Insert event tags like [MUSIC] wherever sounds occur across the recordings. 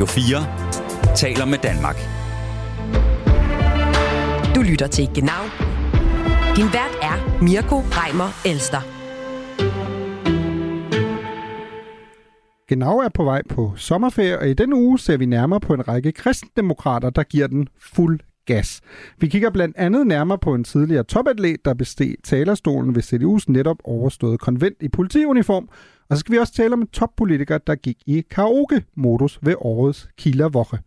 Radio 4 taler med Danmark. Du lytter til Genau. Din vært er Mirko Reimer Elster. Genau er på vej på sommerferie, og i denne uge ser vi nærmere på en række kristendemokrater, der giver den fuld gas. Vi kigger blandt andet nærmere på en tidligere topatlet, der besteg talerstolen ved CDU's netop overståede konvent i politiuniform, og så skal vi også tale om en toppolitiker, der gik i karaoke-modus ved årets Kielerwoche.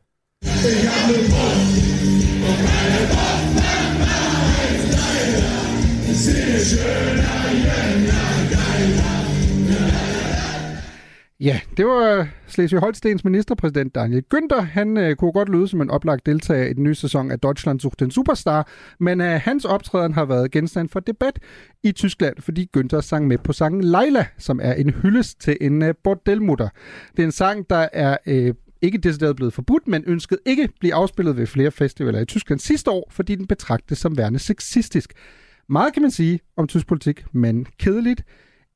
Ja, det var Slesvig-Holstens ministerpræsident Daniel Günther. Han øh, kunne godt lyde som en oplagt deltager i den nye sæson af Deutschland sucht den Superstar, men øh, hans optræden har været genstand for debat i Tyskland, fordi Günther sang med på sangen Leila, som er en hyldest til en øh, bordelmutter. Det er en sang, der er øh, ikke decideret blevet forbudt, men ønsket ikke blive afspillet ved flere festivaler i Tyskland sidste år, fordi den betragtes som værende sexistisk. Meget kan man sige om tysk politik, men kedeligt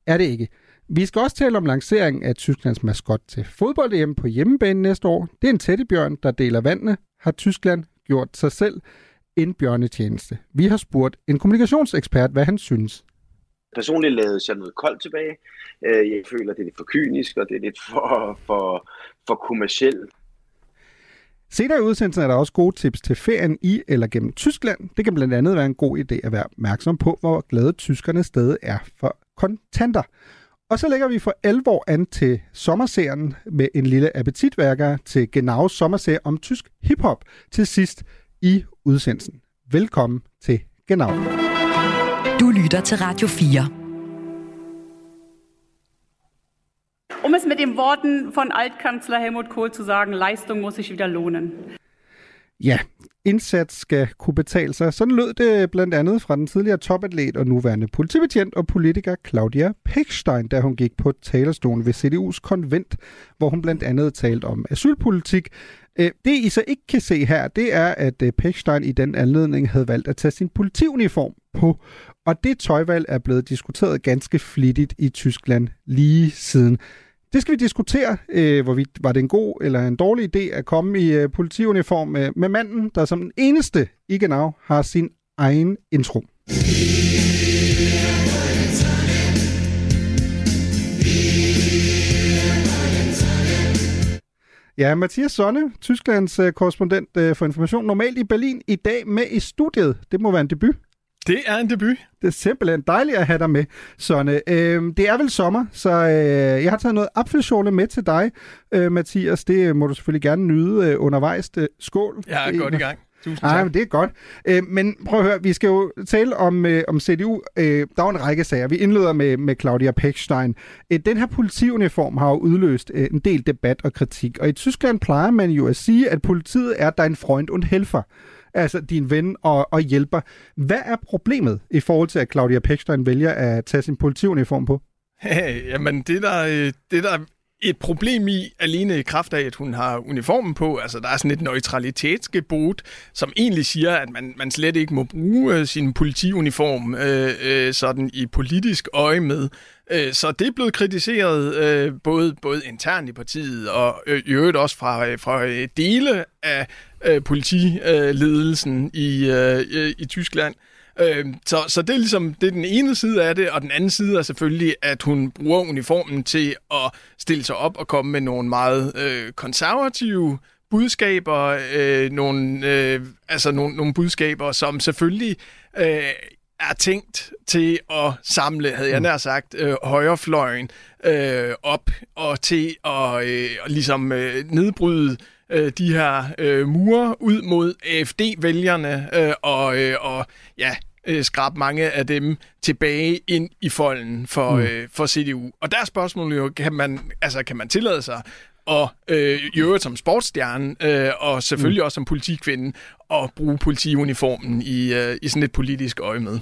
er det ikke. Vi skal også tale om lanceringen af Tysklands maskot til fodbold på hjemmebane næste år. Det er en tættebjørn, der deler vandene. Har Tyskland gjort sig selv en bjørnetjeneste? Vi har spurgt en kommunikationsekspert, hvad han synes. Personligt lavede jeg noget koldt tilbage. Øh, jeg føler, det er lidt for kynisk, og det er lidt for, for, for kommersielt. Senere i udsendelsen er der også gode tips til ferien i eller gennem Tyskland. Det kan blandt andet være en god idé at være opmærksom på, hvor glade tyskerne stadig er for kontanter. Og så lægger vi for alvor an til sommerserien med en lille appetitværker til Genaus sommerserie om tysk hiphop til sidst i udsendelsen. Velkommen til Genau. Du lytter til Radio 4. Um es mit den Worten von Altkanzler Helmut Kohl zu sagen, Leistung muss sich wieder lohnen. Ja, indsats skal kunne betale sig. Sådan lød det blandt andet fra den tidligere topatlet og nuværende politibetjent og politiker Claudia Pechstein, da hun gik på talerstolen ved CDU's konvent, hvor hun blandt andet talte om asylpolitik. Øh, det I så ikke kan se her, det er, at øh, Pechstein i den anledning havde valgt at tage sin politiuniform på, og det tøjvalg er blevet diskuteret ganske flittigt i Tyskland lige siden. Det skal vi diskutere, øh, hvorvidt var det en god eller en dårlig idé at komme i øh, politiuniform med, med manden, der som den eneste i Genau har sin egen intro. Ja, Mathias Sonne, Tysklands øh, korrespondent øh, for information, normalt i Berlin, i dag med i studiet. Det må være en debut. Det er en debut. Det er simpelthen dejligt at have dig med, Sonne. Øh, det er vel sommer, så øh, jeg har taget noget apfelschorle med til dig, øh, Mathias. Det må du selvfølgelig gerne nyde øh, undervejs. Skål. Jeg er godt i gang. Tusind tak. Ej, men det er godt. Øh, men prøv at høre, vi skal jo tale om, øh, om CDU. Øh, der er en række sager. Vi indleder med, med Claudia Pechstein. Øh, den her politiuniform har jo udløst øh, en del debat og kritik. Og i Tyskland plejer man jo at sige, at politiet er dein Freund und Helfer altså din ven og, og hjælper. Hvad er problemet i forhold til, at Claudia Pechstein vælger at tage sin politiuniform på? Hey, [LAUGHS] jamen, det der, øh, det der et problem i, alene i kraft af, at hun har uniformen på. Altså, der er sådan et neutralitetsgebot, som egentlig siger, at man, man slet ikke må bruge øh, sin politiuniform øh, øh, sådan i politisk øje med. Øh, så det er blevet kritiseret øh, både, både internt i partiet og øh, i øvrigt også fra, øh, fra dele af øh, politiledelsen i, øh, i Tyskland. Øh, så, så det er ligesom det er den ene side af det, og den anden side er selvfølgelig, at hun bruger uniformen til at stille sig op og komme med nogle meget øh, konservative budskaber, øh, nogle, øh, altså nogle, nogle budskaber, som selvfølgelig øh, er tænkt til at samle, havde jeg mm. nær sagt, øh, højrefløjen øh, op og til at øh, ligesom øh, nedbryde øh, de her øh, mure ud mod AFD-vælgerne øh, og, øh, og ja, øh, skrabe mange af dem tilbage ind i folden for, mm. øh, for CDU. Og der er spørgsmålet jo, kan man, altså, kan man tillade sig og øh, i øvrigt som sportsstjerne, øh, og selvfølgelig mm. også som politikvinde, at bruge politiuniformen i, øh, i sådan et politisk øje med.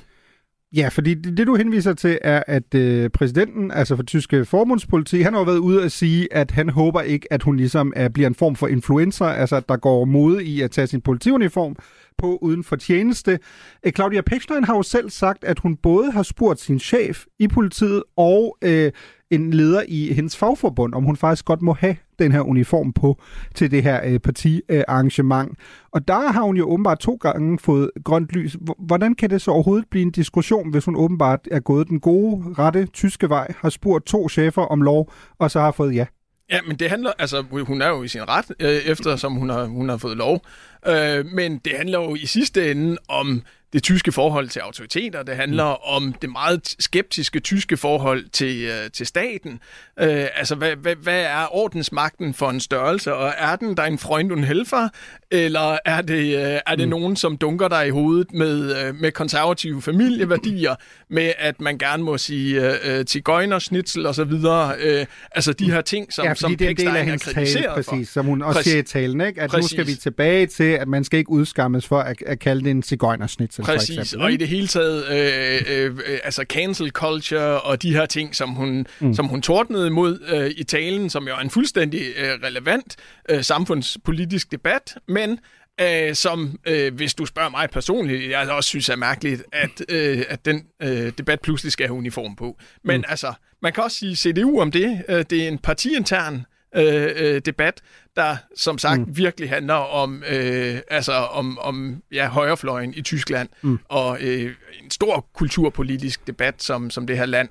Ja, fordi det, det du henviser til er, at øh, præsidenten, altså for tyske forbundspolitik, han har været ude at sige, at han håber ikke, at hun ligesom er, bliver en form for influencer, altså at der går mode i at tage sin politiuniform på uden for tjeneste. Øh, Claudia Pechstein har jo selv sagt, at hun både har spurgt sin chef i politiet og øh, en leder i hendes fagforbund, om hun faktisk godt må have den her uniform på til det her øh, partiarrangement. Øh, og der har hun jo åbenbart to gange fået grønt lys. Hvordan kan det så overhovedet blive en diskussion, hvis hun åbenbart er gået den gode, rette tyske vej, har spurgt to chefer om lov, og så har fået ja? Ja, men det handler, altså hun er jo i sin ret, øh, eftersom hun har, hun har fået lov. Øh, men det handler jo i sidste ende om det tyske forhold til autoriteter. Det handler mm. om det meget skeptiske tyske forhold til, øh, til staten. Øh, altså, hvad, hvad, hvad er ordensmagten for en størrelse? Og er den der en Freund und Helfer? Eller er det, øh, er det mm. nogen, som dunker dig i hovedet med, øh, med konservative familieværdier, med at man gerne må sige øh, til gøjner, snitsel og så videre? Øh, altså de her ting, som, ja, som det er en del af hendes tale, præcis, som hun også præcis. siger i talen, ikke? at præcis. nu skal vi tilbage til, at man skal ikke udskammes for at, at kalde det en cigøjnersnitsel. Præcis, for eksempel, og i det hele taget, øh, øh, øh, altså cancel culture og de her ting, som hun, mm. som hun tordnede imod øh, i talen, som jo er en fuldstændig øh, relevant øh, samfundspolitisk debat, men øh, som, øh, hvis du spørger mig personligt, jeg også synes er mærkeligt, at, øh, at den øh, debat pludselig skal have uniform på. Men mm. altså, man kan også sige CDU om det. Øh, det er en partiintern øh, øh, debat, der som sagt mm. virkelig handler om øh, altså om, om ja, højrefløjen i Tyskland mm. og øh, en stor kulturpolitisk debat, som, som det her land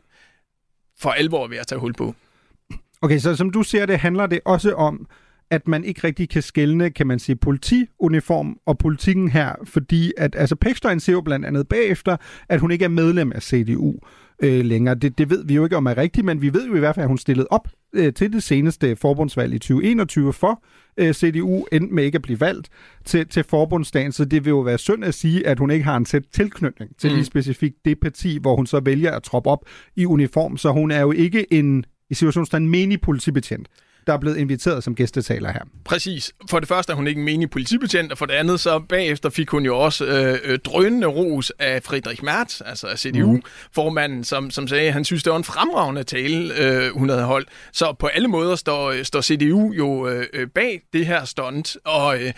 for alvor ved at tage hul på. Okay, så som du ser det, handler det også om, at man ikke rigtig kan skelne, kan man sige, politiuniform og politikken her, fordi at, altså Pechstein siger jo blandt andet bagefter, at hun ikke er medlem af CDU øh, længere. Det, det ved vi jo ikke, om er rigtigt, men vi ved jo i hvert fald, at hun stillede op øh, til det seneste forbundsvalg i 2021 for øh, CDU, endte med ikke at blive valgt til, til forbundsdagen, så det vil jo være synd at sige, at hun ikke har en tæt tilknytning til mm. lige specifikt det parti, hvor hun så vælger at troppe op i uniform, så hun er jo ikke en i situationsstand menig politibetjent der er blevet inviteret som gæstetaler her. Præcis. For det første er hun ikke en menig politibetjent, og for det andet så bagefter fik hun jo også øh, øh drønende ros af Friedrich Merz, altså af CDU-formanden, mm. som, som sagde, at han synes, det var en fremragende tale, øh, hun havde holdt. Så på alle måder står, står CDU jo øh, øh, bag det her stunt, og øh,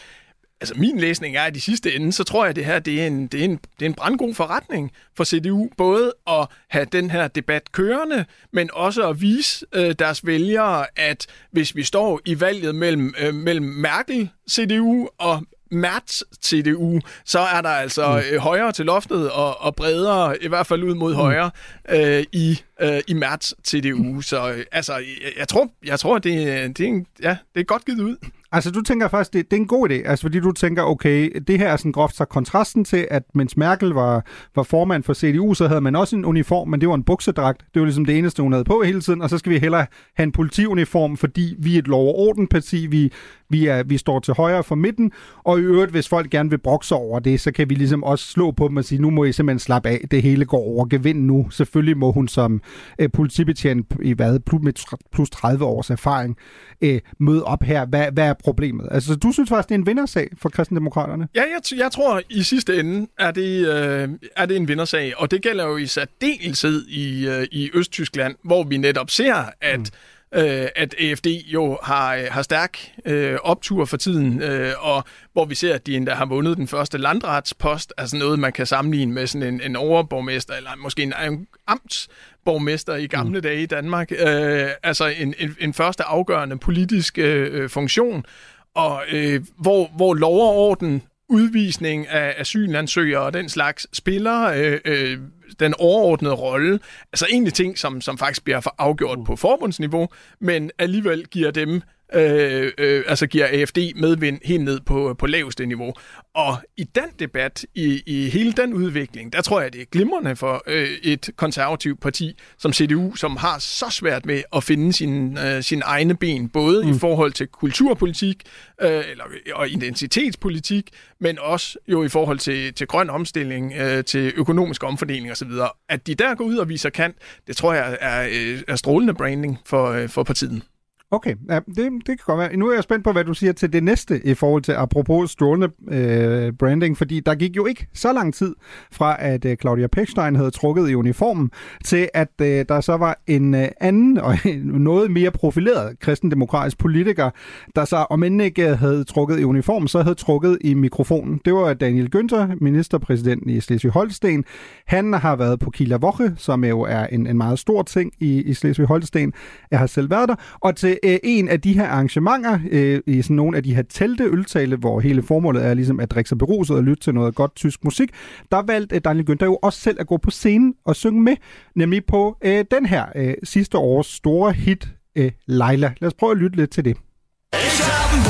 altså min læsning er, at i sidste ende, så tror jeg, at det her det er, en, det, er en, det er en brandgod forretning for CDU. Både at have den her debat kørende, men også at vise øh, deres vælgere, at hvis vi står i valget mellem, øh, mellem Merkel, CDU og Mertz CDU, så er der altså mm. Øh, højere til loftet og, og bredere, i hvert fald ud mod mm. højre, øh, i, øh, i Mertz CDU. Så øh, altså, jeg, jeg tror, jeg tror det, det, er en, ja, det er godt givet ud. Altså, du tænker faktisk, det, det er en god idé, altså fordi du tænker, okay, det her er sådan groft så kontrasten til, at mens Merkel var, var formand for CDU, så havde man også en uniform, men det var en buksedragt. Det var ligesom det eneste, hun havde på hele tiden, og så skal vi hellere have en politiuniform, fordi vi er et lov- og orden-parti, vi, vi, er, vi står til højre for midten, og i øvrigt, hvis folk gerne vil brokse over det, så kan vi ligesom også slå på dem og sige, nu må I simpelthen slappe af, det hele går over gevind nu. Selvfølgelig må hun som øh, politibetjent i hvad, plus, plus 30 års erfaring øh, møde op her. Hvad, hvad er problemet? Altså, du synes faktisk, det er en vindersag for kristendemokraterne? Ja, jeg, jeg tror, i sidste ende er det, øh, er det en vindersag, og det gælder jo i særdeleshed i, øh, i Østtyskland, hvor vi netop ser, at mm øh, at AFD jo har, øh, har stærk øh, optur for tiden, øh, og hvor vi ser, at de endda har vundet den første landratspost, altså noget, man kan sammenligne med sådan en, en overborgmester, eller måske en, en amtsborgmester i gamle mm. dage i Danmark. Øh, altså en, en, en første afgørende politisk øh, funktion, og øh, hvor, hvor lov og orden udvisning af asylansøgere og den slags spiller øh, øh, den overordnede rolle. Altså egentlig ting, som, som faktisk bliver afgjort på forbundsniveau, men alligevel giver dem øh, øh, altså giver AFD medvind helt ned på, på laveste niveau. Og i den debat, i, i hele den udvikling, der tror jeg, det er glimrende for øh, et konservativt parti som CDU, som har så svært med at finde sin, øh, sin egne ben, både mm. i forhold til kulturpolitik øh, eller, og identitetspolitik, men også jo i forhold til, til grøn omstilling, øh, til økonomisk omfordeling osv. At de der går ud og viser kant, det tror jeg er, øh, er strålende branding for, øh, for partiet. Okay, ja, det, det kan godt være. Nu er jeg spændt på, hvad du siger til det næste i forhold til apropos strålende øh, branding, fordi der gik jo ikke så lang tid fra, at øh, Claudia Pechstein havde trukket i uniformen, til at øh, der så var en øh, anden og [LAUGHS] noget mere profileret kristendemokratisk politiker, der så om end ikke øh, havde trukket i uniform, så havde trukket i mikrofonen. Det var Daniel Günther, ministerpræsidenten i Slesvig-Holsten. Han har været på Kieler Woche, som jo er en, en meget stor ting i, i Slesvig-Holsten. Jeg har selv været der. Og til øh, en af de her arrangementer, øh, i sådan nogle af de her telte øltale, hvor hele formålet er ligesom at drikke sig beruset og lytte til noget godt tysk musik, der valgte øh, Daniel Günther jo også selv at gå på scenen og synge med, nemlig på øh, den her øh, sidste års store hit, øh, Leila. Lad os prøve at lytte lidt til det. Ich hab einen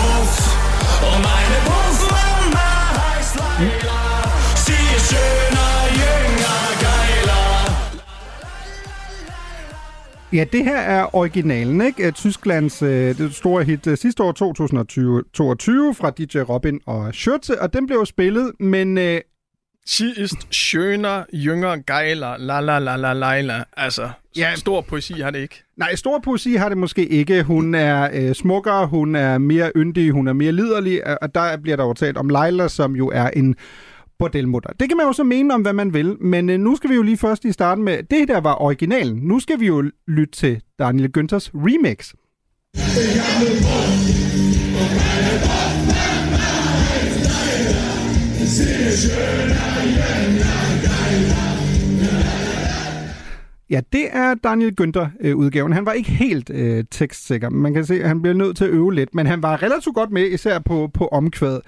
und meine Puffmama heißt Leila. Ja, det her er originalen, ikke? Tysklands øh, det store hit øh, sidste år, 2022, fra DJ Robin og Schürze, og den blev jo spillet, men øh, Sie ist schöner, jünger, geiler, la la la la la Altså, Ja. stor poesi har det ikke. nej, stor poesi har det måske ikke. Hun er øh, smukkere, hun er mere yndig, hun er mere liderlig, og- og der bliver der jo talt om Leila, som jo er en bordelmutter. Det kan man jo så mene om, hvad man vil, men øh, nu skal vi jo lige først i starten med, det der var originalen. Nu skal vi jo lytte til Daniel Günthers remix. Ja, det er Daniel Günther-udgaven. Øh, han var ikke helt øh, tekstsikker. Man kan se, at han bliver nødt til at øve lidt, men han var relativt godt med, især på, på omkvædet.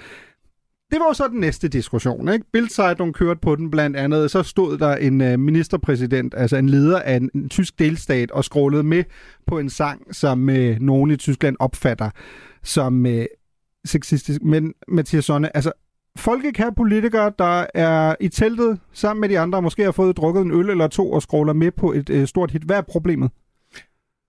Det var jo så den næste diskussion. Ikke? Bildzeitung kørte på den blandt andet. Så stod der en øh, ministerpræsident, altså en leder af en, en tysk delstat, og skrålede med på en sang, som øh, nogen i Tyskland opfatter som øh, sexistisk. Men Mathias Sonne, altså folkekære politikere, der er i teltet sammen med de andre, måske har fået drukket en øl eller to og scroller med på et øh, stort hit. Hvad er problemet?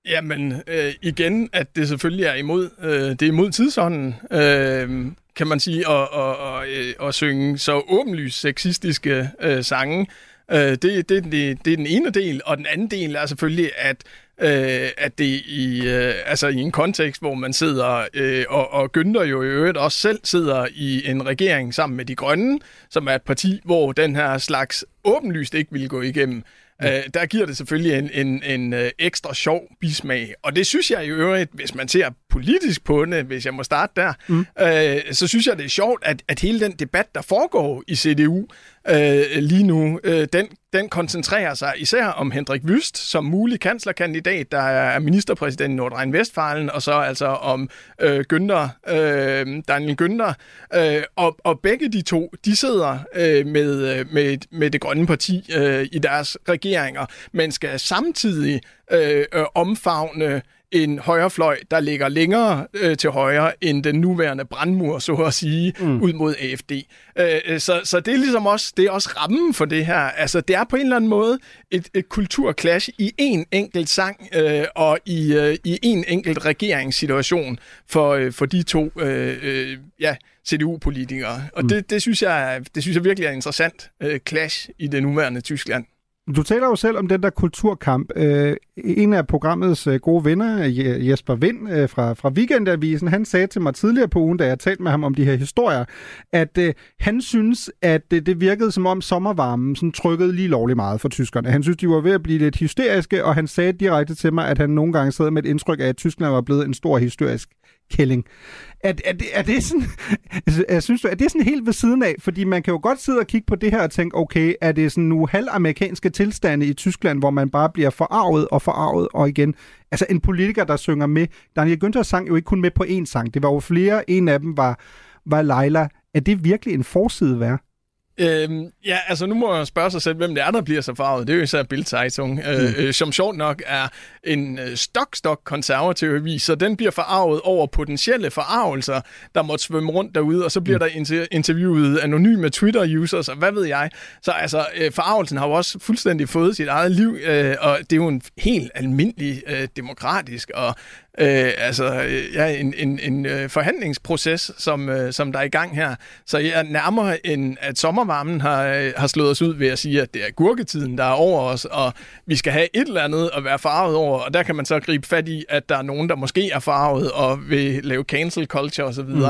Jamen, øh, igen, at det selvfølgelig er imod, øh, det er imod tidsånden, øh, kan man sige, at, at, at, øh, at synge så åbenlyst sexistiske øh, sange. Øh, det, det, det, det er den ene del, og den anden del er selvfølgelig, at øh, at det i, øh, altså i en kontekst, hvor man sidder, øh, og, og Günther jo i øvrigt også selv sidder i en regering sammen med De Grønne, som er et parti, hvor den her slags åbenlyst ikke vil gå igennem. Øh, der giver det selvfølgelig en, en, en øh, ekstra sjov bismag. Og det synes jeg i øvrigt, hvis man ser politisk på det, hvis jeg må starte der, mm. øh, så synes jeg, det er sjovt, at, at hele den debat, der foregår i CDU øh, lige nu, øh, den, den koncentrerer sig især om Hendrik Wüst som mulig kanslerkandidat, der er ministerpræsident i Nordrhein-Westfalen, og så altså om øh, Günther, øh, Daniel Günther. Øh, og, og begge de to, de sidder øh, med, øh, med, med det grønne parti øh, i deres regeringer, men skal samtidig øh, øh, omfavne en højrefløj, der ligger længere øh, til højre end den nuværende brandmur, så at sige, mm. ud mod AFD. Øh, så, så det er ligesom også, det er også rammen for det her. Altså, det er på en eller anden måde et, et kulturklash i en enkelt sang øh, og i, øh, i en enkelt regeringssituation for, øh, for de to øh, øh, ja, CDU-politikere. Og mm. det, det, synes jeg, det synes jeg virkelig er interessant øh, clash i det nuværende Tyskland. Du taler jo selv om den der kulturkamp. Øh, en af programmets øh, gode venner, Jesper Vind øh, fra, fra Weekendavisen, han sagde til mig tidligere på ugen, da jeg talte med ham om de her historier, at øh, han synes, at øh, det virkede som om sommervarmen sådan, trykkede lige lovligt meget for tyskerne. Han synes, de var ved at blive lidt hysteriske, og han sagde direkte til mig, at han nogle gange sad med et indtryk af, at Tyskland var blevet en stor hysterisk kælling. Er, er, det, er det sådan, jeg [LAUGHS] synes du, er det sådan helt ved siden af? Fordi man kan jo godt sidde og kigge på det her og tænke, okay, er det sådan nu halvamerikanske tilstande i Tyskland, hvor man bare bliver forarvet og forarvet og igen? Altså en politiker, der synger med. Daniel Günther sang jo ikke kun med på én sang. Det var jo flere. En af dem var, var Leila. Er det virkelig en forside værd? Øhm, ja, altså nu må jeg spørge sig selv, hvem det er, der bliver så farvet. Det er jo især Bild-Zeitung, øh, øh, som sjovt nok er en øh, stok-stok konservativ avis, så den bliver farvet over potentielle farvelser, der måtte svømme rundt derude, og så bliver der inter- interviewet anonyme Twitter-users, og hvad ved jeg. Så altså, øh, farvelsen har jo også fuldstændig fået sit eget liv, øh, og det er jo en helt almindelig øh, demokratisk og øh, altså, øh, ja, en, en, en øh, forhandlingsproces, som, øh, som der er i gang her. Så jeg er nærmere end at sommervarmen har, har slået os ud ved at sige, at det er gurketiden, der er over os, og vi skal have et eller andet at være farvet over, og der kan man så gribe fat i, at der er nogen, der måske er farvet og vil lave cancel culture osv. Mm.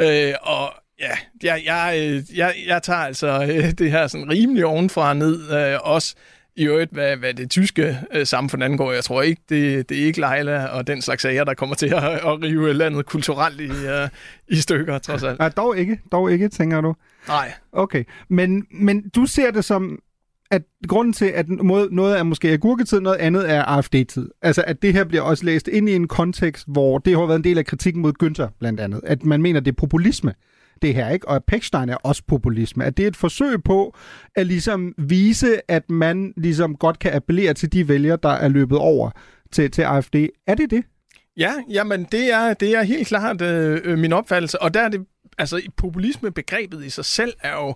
Øh, og ja, jeg, jeg, jeg, jeg tager altså det her sådan rimelig ovenfra og ned, øh, også i øvrigt, hvad, hvad det tyske øh, samfund angår. Jeg tror ikke, det, det er ikke Leila og den slags sager, der kommer til at, at rive landet kulturelt i, øh, i stykker, trods alt. Nej, dog ikke. Dog ikke, tænker du. Nej. Okay, men, men du ser det som, at grunden til, at noget, noget er måske agurketid, noget andet er AFD-tid. Altså, at det her bliver også læst ind i en kontekst, hvor det har været en del af kritikken mod Günther, blandt andet. At man mener, det er populisme, det her, ikke? Og at Pechstein er også populisme. At det er et forsøg på at ligesom vise, at man ligesom godt kan appellere til de vælgere, der er løbet over til, til AFD. Er det det? Ja, jamen det er, det er helt klart øh, øh, min opfattelse, og der er det, altså populisme-begrebet i sig selv er jo,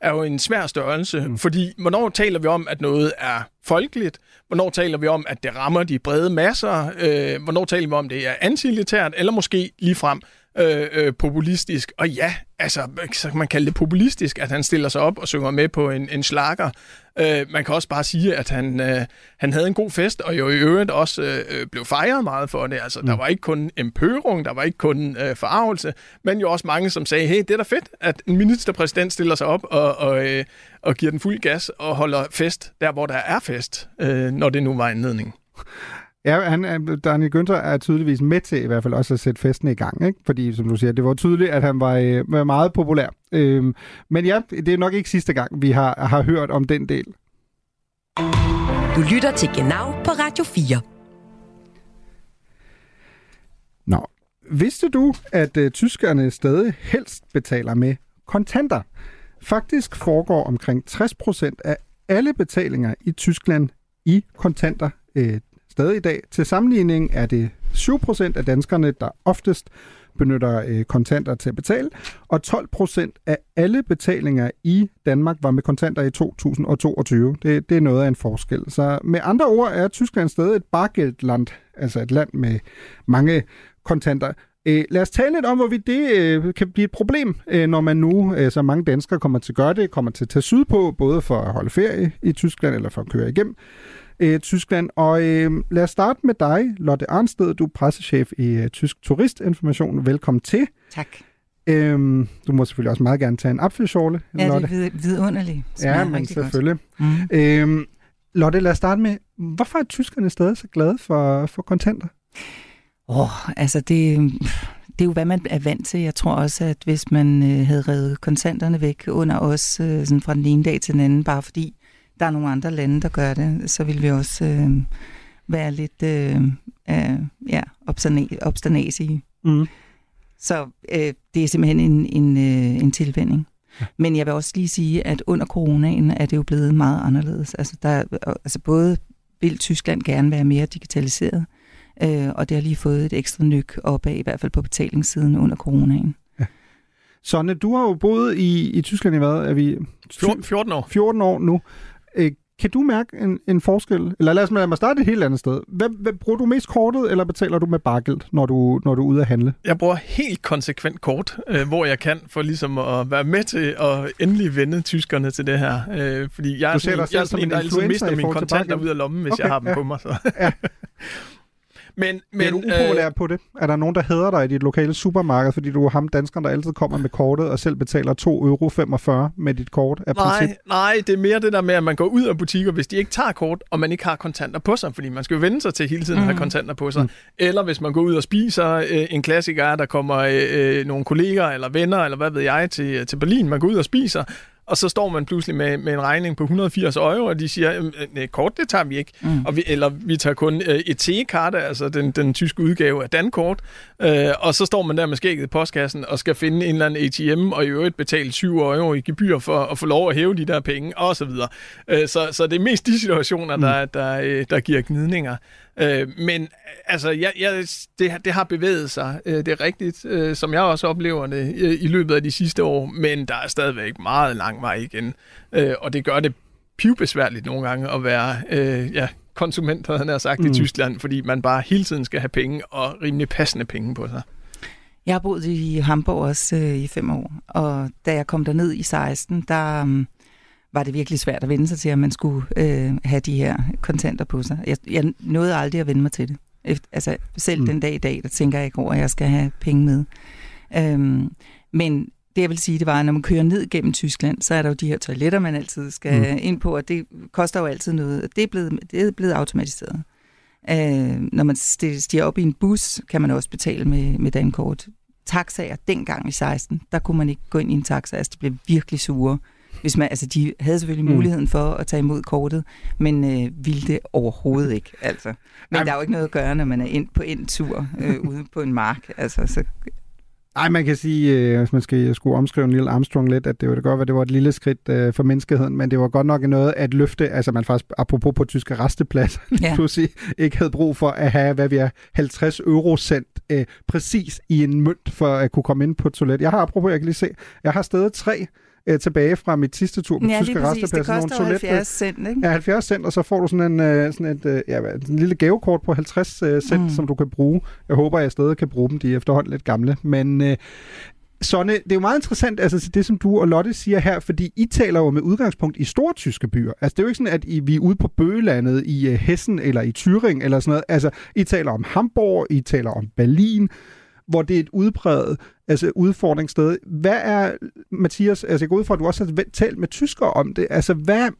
er jo en svær størrelse, mm. fordi hvornår taler vi om, at noget er folkeligt? Hvornår taler vi om, at det rammer de brede masser? Øh, hvornår taler vi om, at det er antilitært, eller måske ligefrem øh, øh, populistisk? Og ja, altså, så kan man kalde det populistisk, at han stiller sig op og synger med på en, en slager. Øh, man kan også bare sige, at han, øh, han havde en god fest, og jo i øvrigt også øh, blev fejret meget for det. Altså, mm. der var ikke kun empørung, der var ikke kun øh, forarvelse, men jo også mange, som sagde, hey, det er da fedt, at en ministerpræsident stiller sig op og, og, øh, og giver den fuld gas og holder fest der, hvor der er fest, øh, når det nu var en nedning. Ja, han, Daniel Günther er tydeligvis med til i hvert fald også at sætte festen i gang, ikke? Fordi, som du siger, det var tydeligt, at han var, øh, meget populær. Øhm, men ja, det er nok ikke sidste gang, vi har, har hørt om den del. Du lytter til Genau på Radio 4. Nå, vidste du, at øh, tyskerne stadig helst betaler med kontanter? Faktisk foregår omkring 60% af alle betalinger i Tyskland i kontanter øh, stadig i dag. Til sammenligning er det 7% af danskerne, der oftest benytter øh, kontanter til at betale, og 12% af alle betalinger i Danmark var med kontanter i 2022. Det, det er noget af en forskel. Så med andre ord er Tyskland stadig et bargældland, altså et land med mange kontanter. Øh, lad os tale lidt om, hvorvidt det øh, kan blive et problem, øh, når man nu, øh, så mange danskere kommer til at gøre det, kommer til at tage sydpå, både for at holde ferie i Tyskland eller for at køre igennem øh, Tyskland. Og øh, lad os starte med dig, Lotte Arnsted. Du er pressechef i øh, Tysk Turistinformation. Velkommen til. Tak. Øhm, du må selvfølgelig også meget gerne tage en apfelschorle, Ja, det Lotte. er vid- vidunderligt. Ja, men rigtig godt. selvfølgelig. Mm. Øhm, Lotte, lad os starte med, hvorfor er tyskerne stadig så glade for, for kontanter? Åh, oh, altså det, det er jo, hvad man er vant til. Jeg tror også, at hvis man øh, havde revet kontanterne væk under os øh, sådan fra den ene dag til den anden, bare fordi der er nogle andre lande, der gør det, så vil vi også øh, være lidt øh, øh, ja, obstanasige. Mm. Så øh, det er simpelthen en, en, øh, en tilvænding. Men jeg vil også lige sige, at under coronaen er det jo blevet meget anderledes. Altså, der, altså både vil Tyskland gerne være mere digitaliseret, øh, og det har lige fået et ekstra nyk opad, i hvert fald på betalingssiden under coronaen. Sonne, du har jo boet i, i Tyskland i hvad? Er vi 14, 14 år. 14 år nu. Øh, kan du mærke en, en forskel? Eller lad os lad mig starte et helt andet sted. Hvad, hvad, bruger du mest kortet, eller betaler du med bargeld, når du, når du er ude at handle? Jeg bruger helt konsekvent kort, øh, hvor jeg kan, for ligesom at være med til at endelig vende tyskerne til det her. Øh, fordi jeg er sådan, jeg er som sådan en, der altid mister mine kontanter ud af lommen, hvis Okay, jeg har dem ja. på mig. Så. Ja. [LAUGHS] men, Men, er du upopulær på det? Er der nogen, der hader dig i dit lokale supermarked, fordi du er ham danskeren, der altid kommer med kortet og selv betaler 2,45 euro med dit kort af princip? Nej, nej, det er mere det der med, at man går ud af butikker, hvis de ikke tager kort, og man ikke har kontanter på sig, fordi man skal jo vende sig til hele tiden at have kontanter på sig. Mm. Eller hvis man går ud og spiser, øh, en klassiker er, der kommer øh, øh, nogle kolleger eller venner, eller hvad ved jeg, til, til Berlin, man går ud og spiser, og så står man pludselig med, med en regning på 180 euro, og de siger, "Øhm, øh, kort, det tager vi ikke. Mm. Og vi, eller vi tager kun øh, et T-karte, altså den, den tyske udgave af Dankort, øh, og så står man der med skægget i postkassen og skal finde en eller anden ATM, og i øvrigt betale 7 euro i gebyr for at få lov at hæve de der penge, og så videre. Øh, så, så det er mest de situationer, der, der, øh, der giver gnidninger. Øh, men altså, jeg, jeg, det, det har bevæget sig. Øh, det er rigtigt, øh, som jeg også oplever det øh, i løbet af de sidste år, men der er stadigvæk meget lang vej igen. Øh, og det gør det pivbesværligt nogle gange at være øh, ja, konsument, havde han sagt, mm. i Tyskland, fordi man bare hele tiden skal have penge, og rimelig passende penge på sig. Jeg har boet i Hamburg også øh, i fem år, og da jeg kom derned i 16, der um, var det virkelig svært at vende sig til, at man skulle øh, have de her kontanter på sig. Jeg, jeg nåede aldrig at vende mig til det. Efter, altså selv mm. den dag i dag, der tænker jeg ikke over, at jeg skal have penge med. Øhm, men det jeg vil sige, det var, at når man kører ned gennem Tyskland, så er der jo de her toiletter, man altid skal mm. ind på, og det koster jo altid noget. Det er blevet, det er blevet automatiseret. Øh, når man stiger op i en bus, kan man også betale med, med dankort. Taxaer dengang i 16, der kunne man ikke gå ind i en taxa, altså det blev virkelig sure. Hvis man, altså de havde selvfølgelig Mm. muligheden for at tage imod kortet, men øh, ville det overhovedet ikke. Altså. Men Nej. der er jo ikke noget at gøre, når man er ind på en tur øh, ude på en mark. Altså, så, Ej, man kan sige, øh, hvis man skal skulle omskrive Neil Armstrong lidt, at det var det godt, at det var et lille skridt øh, for menneskeheden, men det var godt nok noget at løfte, altså man faktisk, apropos på tyske resteplads, [LAUGHS] Ja. pludselig ikke havde brug for at have, hvad vi er, 50 eurocent øh, præcis i en mønt, for at kunne komme ind på et toilet. Jeg har, apropos, jeg kan lige se, jeg har stadig tre øh, tilbage fra mit sidste tur på ja, tyske præcis. Det koster jo 70 cent, ikke? Ja, 70 cent, og så får du sådan en, øh, sådan et, øh, ja, en lille gavekort på 50 øh, cent, Mm. som du kan bruge. Jeg håber, jeg stadig kan bruge dem. De er efterhånden lidt gamle. Men øh, Sonne, det er jo meget interessant, altså det som du og Lotte siger her, fordi I taler jo med udgangspunkt i store tyske byer. Altså det er jo ikke sådan, at I, vi er ude på Bøgelandet i uh, Hessen eller i Thüringen eller sådan noget. Altså I taler om Hamburg, I taler om Berlin, hvor det er et udpræget altså udfordringssted. Hvad er, Mathias, altså jeg går ud fra, at du også har talt med tyskere om det. Altså hvad,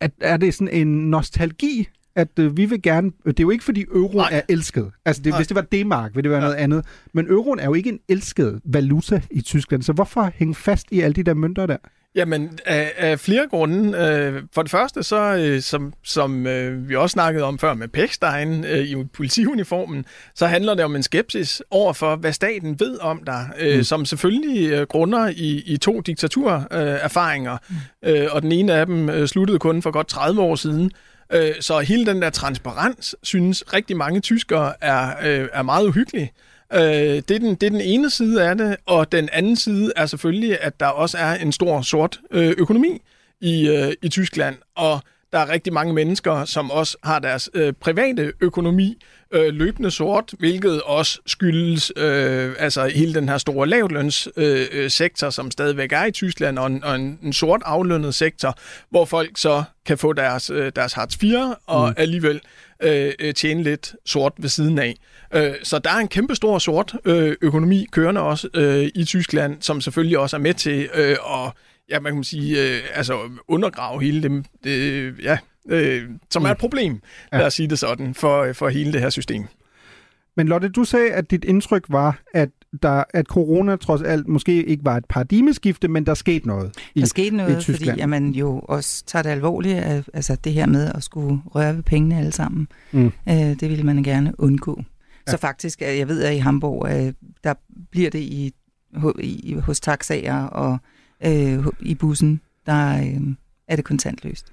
er, er det sådan en nostalgi, at øh, vi vil gerne... Det er jo ikke, fordi euroen Nej. er elsket. Altså, det, Nej. hvis det var D-mark, ville det være noget andet. Men euroen er jo ikke en elsket valuta i Tyskland, så hvorfor hænge fast i alle de der mønter der? Jamen, af, af flere grunde. Øh, For det første, så øh, som, som øh, vi også snakkede om før med Pechstein øh, i politiuniformen, så handler det om en skepsis over for, hvad staten ved om dig, øh, Mm. som selvfølgelig øh, grunder i, i to diktaturerfaringer, øh, erfaringer. øh, og den ene af dem øh, sluttede kun for godt 30 år siden. Øh, så hele den der transparens, synes rigtig mange tyskere er, øh, er meget uhyggelig. Øh, det, er den, det er den ene side af det, og den anden side er selvfølgelig, at der også er en stor sort øh, økonomi i, øh, i Tyskland, og der er rigtig mange mennesker, som også har deres øh, private økonomi øh, løbende sort, hvilket også skyldes øh, altså hele den her store lavlønssektor, øh, øh, sektor, som stadigvæk er i Tyskland, og en, og en, en sort aflønnet sektor, hvor folk så kan få deres, øh, deres Hartz IV og mm. alligevel øh, øh, tjene lidt sort ved siden af. Øh, så der er en kæmpe stor sort øh, økonomi kørende også øh, i Tyskland, som selvfølgelig også er med til øh, at ja, man kan sige, øh, altså undergrave hele det, det ja, øh, som er et problem, Ja. lad os sige det sådan, for, for hele det her system. Men Lotte, du sagde, at dit indtryk var, at, der, at corona trods alt måske ikke var et paradigmeskifte, men der skete noget. I, Der skete noget, Tyskland. fordi at man jo også tager det alvorligt, at, altså det her med at skulle røre ved pengene alle sammen. Mm. Øh, det ville man gerne undgå. Ja. Så faktisk, øh, jeg ved, at i Hamburg, øh, der bliver det i, i hos taxaer og øh, i bussen, der øh, er det kontantløst.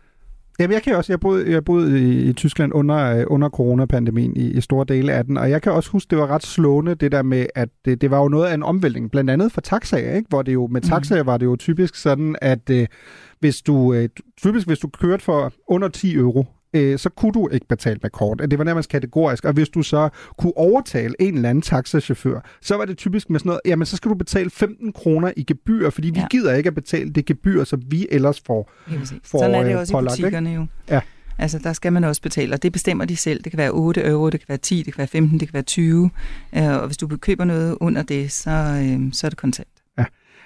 Jamen, jeg kan også, jeg boede, jeg boede i, i Tyskland under, øh, under coronapandemien i, i store dele af den, og jeg kan også huske, det var ret slående, det der med, at det, det var jo noget af en omvæltning, blandt andet for taxaer, ikke? hvor det jo, med taxaer var det jo typisk sådan, at øh, hvis du, øh, typisk hvis du kørte for under 10 euro, øh, så kunne du ikke betale med kort. Det var nærmest kategorisk. Og hvis du så kunne overtale en eller anden taxachauffør, så var det typisk med sådan noget, jamen så skal du betale 15 kroner i gebyr, fordi vi Ja. gider ikke at betale det gebyr, som vi ellers får. For, Sådan er det øh, også pålagt, i butikkerne jo. Ja. Altså, der skal man også betale, og det bestemmer de selv. Det kan være 8 euro, det kan være 10, det kan være 15, det kan være 20. Øh, og hvis du køber noget under det, så, øh, så er det kontant.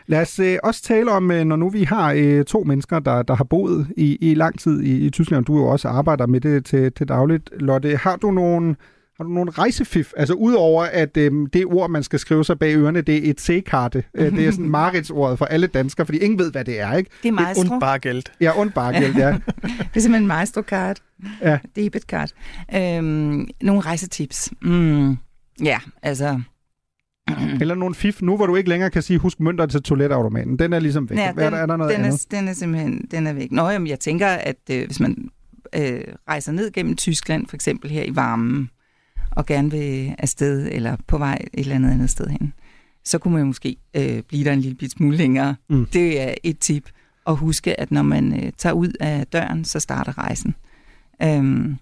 Lad os øh, også tale om, øh, når nu vi har øh, to mennesker, der, der har boet i, i lang tid i, i Tyskland, du jo også arbejder med det til, til dagligt. Lotte, har du nogle, har du nogle rejsefif? Altså udover at øh, det ord, man skal skrive sig bag ørerne, det er et C-karte. Øh, det er sådan [LAUGHS] Maritz-ordet for alle danskere, fordi ingen ved, hvad det er, ikke? Det er maestro. Und Bargeld. Ja, und Bargeld, ja. [LAUGHS] Det er simpelthen en maestro-card. Ja. Debit-card. Øhm, nogle rejsetips. Mm, ja, altså... [CLEARS THROAT] Eller nogle fif, nu hvor du ikke længere kan sige, husk mønter til toiletautomaten. Den er ligesom væk. Ja, Hvad er, der, er der noget den, andet? er, den er simpelthen den er væk. Nå, jamen, jeg tænker, at øh, hvis man øh, rejser ned gennem Tyskland, for eksempel her i varmen, og gerne vil afsted, eller på vej et eller andet andet sted hen, så kunne man måske øh, blive der en lille bit smule længere. Mm. Det er et tip. Og huske, at når man øh, tager ud af døren, så starter rejsen. Øhm,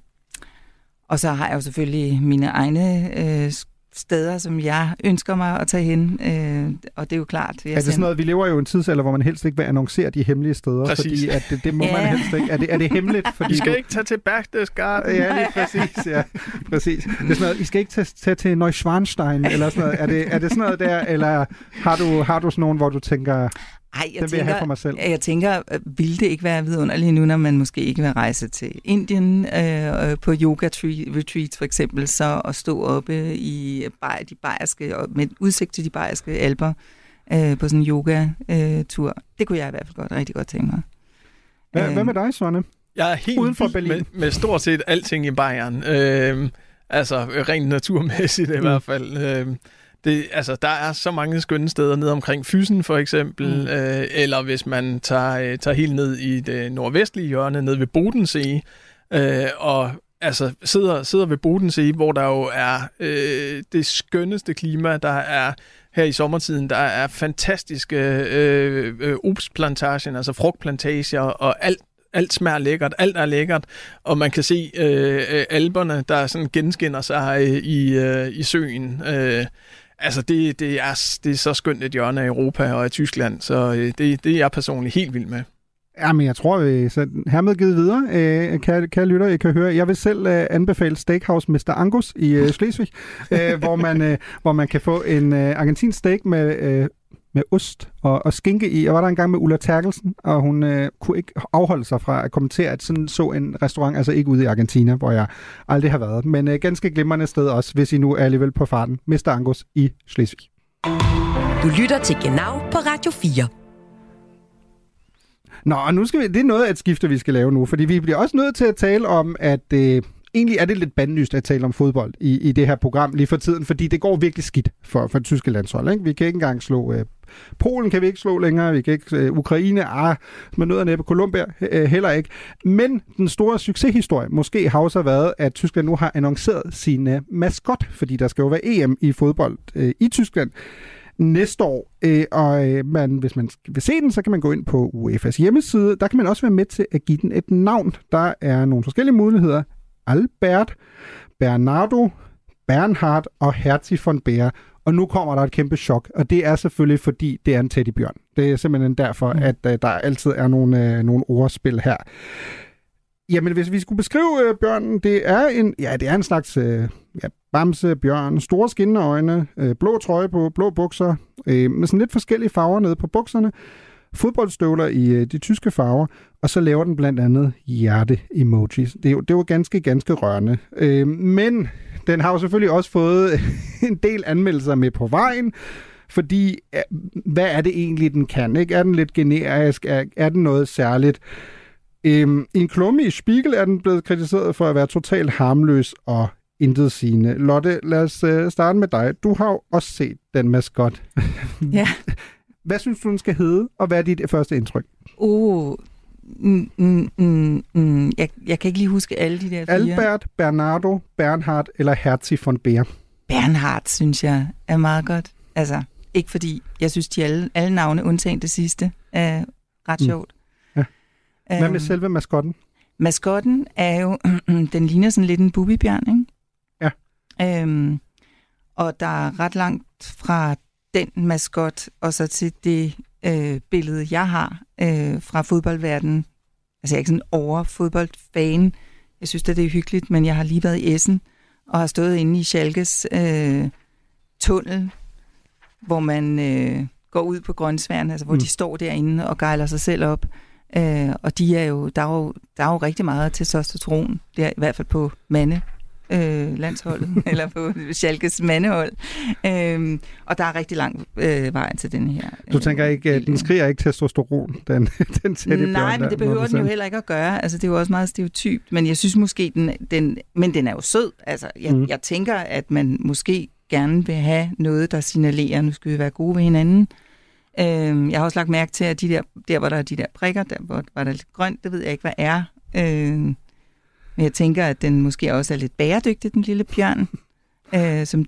og så har jeg jo selvfølgelig mine egne øh, steder, som jeg ønsker mig at tage hen. Øh, og det er jo klart. Jeg Er det sådan noget, vi lever jo i en tidsalder, hvor man helst ikke vil annoncere de hemmelige steder, Præcis. fordi at det, det må Ja. man helst ikke. Er det, er det hemmeligt? [LAUGHS] Fordi I skal du, ikke tage til Berchtesgaden. Ja, lige præcis, ja. præcis. Det er sådan noget, I skal ikke tage, tage til Neuschwanstein, eller sådan noget. Er det, er det sådan noget der, eller har du, har du sådan nogen, hvor du tænker, Ej, jeg den vil jeg have for mig selv? Jeg tænker, øh, ville det ikke være vidunderligt nu, når man måske ikke vil rejse til Indien øh, øh, på yoga tre- retreats for eksempel, så at stå oppe i Bay- de bayerske, og med udsigt til de bayerske alber øh, på sådan en yoga-tur. Det kunne jeg i hvert fald godt rigtig godt tænke mig. Hvad, Øh, hvad med dig, Sonne? Jeg er helt Uden for Berlin. Med, med stort set alting i Bayern. Øh, altså rent naturmæssigt i Mm. hvert fald. Øh, det, altså, der er så mange skønne steder nede omkring Fysen for eksempel, Mm. øh, eller hvis man tager, øh, tager helt ned i det nordvestlige hjørne, ned ved Bodensee, øh, og altså sidder, sidder ved Bodensee, hvor der jo er øh, det skønneste klima, der er her i sommertiden. Der er fantastiske øh, øh, obstplantagen, altså frugtplantager, og alt alt smager lækkert, alt er lækkert, og man kan se øh, øh, alberne, der sådan genskinner sig øh, i, øh, i søen. Øh, altså, det, det, er, det er så skønt et hjørne af Europa og af Tyskland, så øh, det, det er jeg personligt helt vild med. Ja, men jeg tror, vi så hermed givet videre. Øh, kan, kan lytter, I kan høre. Jeg vil selv øh, anbefale Steakhouse Mr. Angus i øh, Slesvig, øh, hvor, man, øh, hvor man kan få en øh, argentinsk steak med, øh, med ost og, og skinke i. Jeg var der engang med Ulla Terkelsen, og hun øh, kunne ikke afholde sig fra at kommentere, at sådan så en restaurant, altså ikke ude i Argentina, hvor jeg aldrig har været. Men øh, ganske glimrende sted også, hvis I nu er alligevel på farten. Mr. Angus i Slesvig. Du lytter til Genau på Radio 4. Nå, og nu skal vi, det er noget af et skifte, vi skal lave nu, fordi vi bliver også nødt til at tale om, at øh, egentlig er det lidt bandlyst at tale om fodbold i, i det her program lige for tiden, fordi det går virkelig skidt for, for det tyske landshold. Ikke? Vi kan ikke engang slå... Øh, Polen kan vi ikke slå længere, vi kan ikke... Øh, Ukraine, ah, med noget af næppe, Colombia øh, heller ikke. Men den store succeshistorie måske har også været, at Tyskland nu har annonceret sin øh, maskot, fordi der skal jo være EM i fodbold øh, i Tyskland næste år. Øh, og øh, man, hvis man vil se den, så kan man gå ind på UEFA's hjemmeside. Der kan man også være med til at give den et navn. Der er nogle forskellige muligheder. Albert, Bernardo, Bernhard og Herzi von Bär. Og nu kommer der et kæmpe chok, og det er selvfølgelig, fordi det er en teddybjørn. Det er simpelthen derfor, mm. at uh, der altid er nogle, uh, nogle ordspil her. Jamen, hvis vi skulle beskrive uh, bjørnen, det er en, ja, det er en slags uh, ja, bamse, bjørn, store skinnende øjne, uh, blå trøje på, blå bukser, uh, med sådan lidt forskellige farver nede på bukserne, fodboldstøvler i uh, de tyske farver, og så laver den blandt andet hjerte-emojis. Det er jo, det var ganske, ganske rørende. Uh, men den har jo selvfølgelig også fået [LAUGHS] en del anmeldelser med på vejen, fordi øh, hvad er det egentlig, den kan? Ikke? Er den lidt generisk? Er, er den noget særligt? Øhm, I en klumme i Spiegel er den blevet kritiseret for at være totalt harmløs og intet sigende. Lotte, lad os øh, starte med dig. Du har jo også set den maskot. Ja. [LAUGHS] Hvad synes du, den skal hedde, og hvad er dit første indtryk? Uh, mm, mm, mm, mm. Jeg, jeg kan ikke lige huske alle de der fire. Albert, Bernardo, Bernhard eller Herzi von Beer? Bernhard, synes jeg, er meget godt. Altså, ikke fordi, jeg synes, de alle, alle navne, undtagen det sidste, er ret Mm. sjovt. Ja. Hvad med Øhm, selve maskotten? Maskotten er jo, [CLEARS THROAT] den ligner sådan lidt en bubibjørn, ikke? Ja. Øhm, og der er ret langt fra den maskot, og så til det øh, billede, jeg har øh, fra fodboldverdenen. Altså, jeg er ikke sådan over fodboldfan. Jeg synes, at det er hyggeligt, men jeg har lige været i Essen, og har stået inde i Schalkes øh, tunnel, hvor man øh, går ud på grøntsværen, altså hvor Mm. de står derinde og gejler sig selv op. Øh, og de er jo, der er jo, der er jo rigtig meget testosteron, det er i hvert fald på mande øh, landsholdet, [LAUGHS] eller på Schalkes mandehold. Øh, og der er rigtig lang øh, vej til den her. Du tænker ikke, at den øh, skriger ikke testosteron, den, [LAUGHS] den teddybjørn Nej, men det behøver den jo heller ikke at gøre. Altså, det er jo også meget stereotypt, men jeg synes måske, den, den, men den er jo sød. Altså, jeg, Mm. jeg tænker, at man måske gerne vil have noget, der signalerer, nu skal vi være gode ved hinanden. Øhm, jeg har også lagt mærke til, at de der, der hvor der er de der prikker, der hvor var der lidt grønt, det ved jeg ikke, hvad er. Øhm, men jeg tænker, at den måske også er lidt bæredygtig, den lille bjørn. [LAUGHS] Øh, som,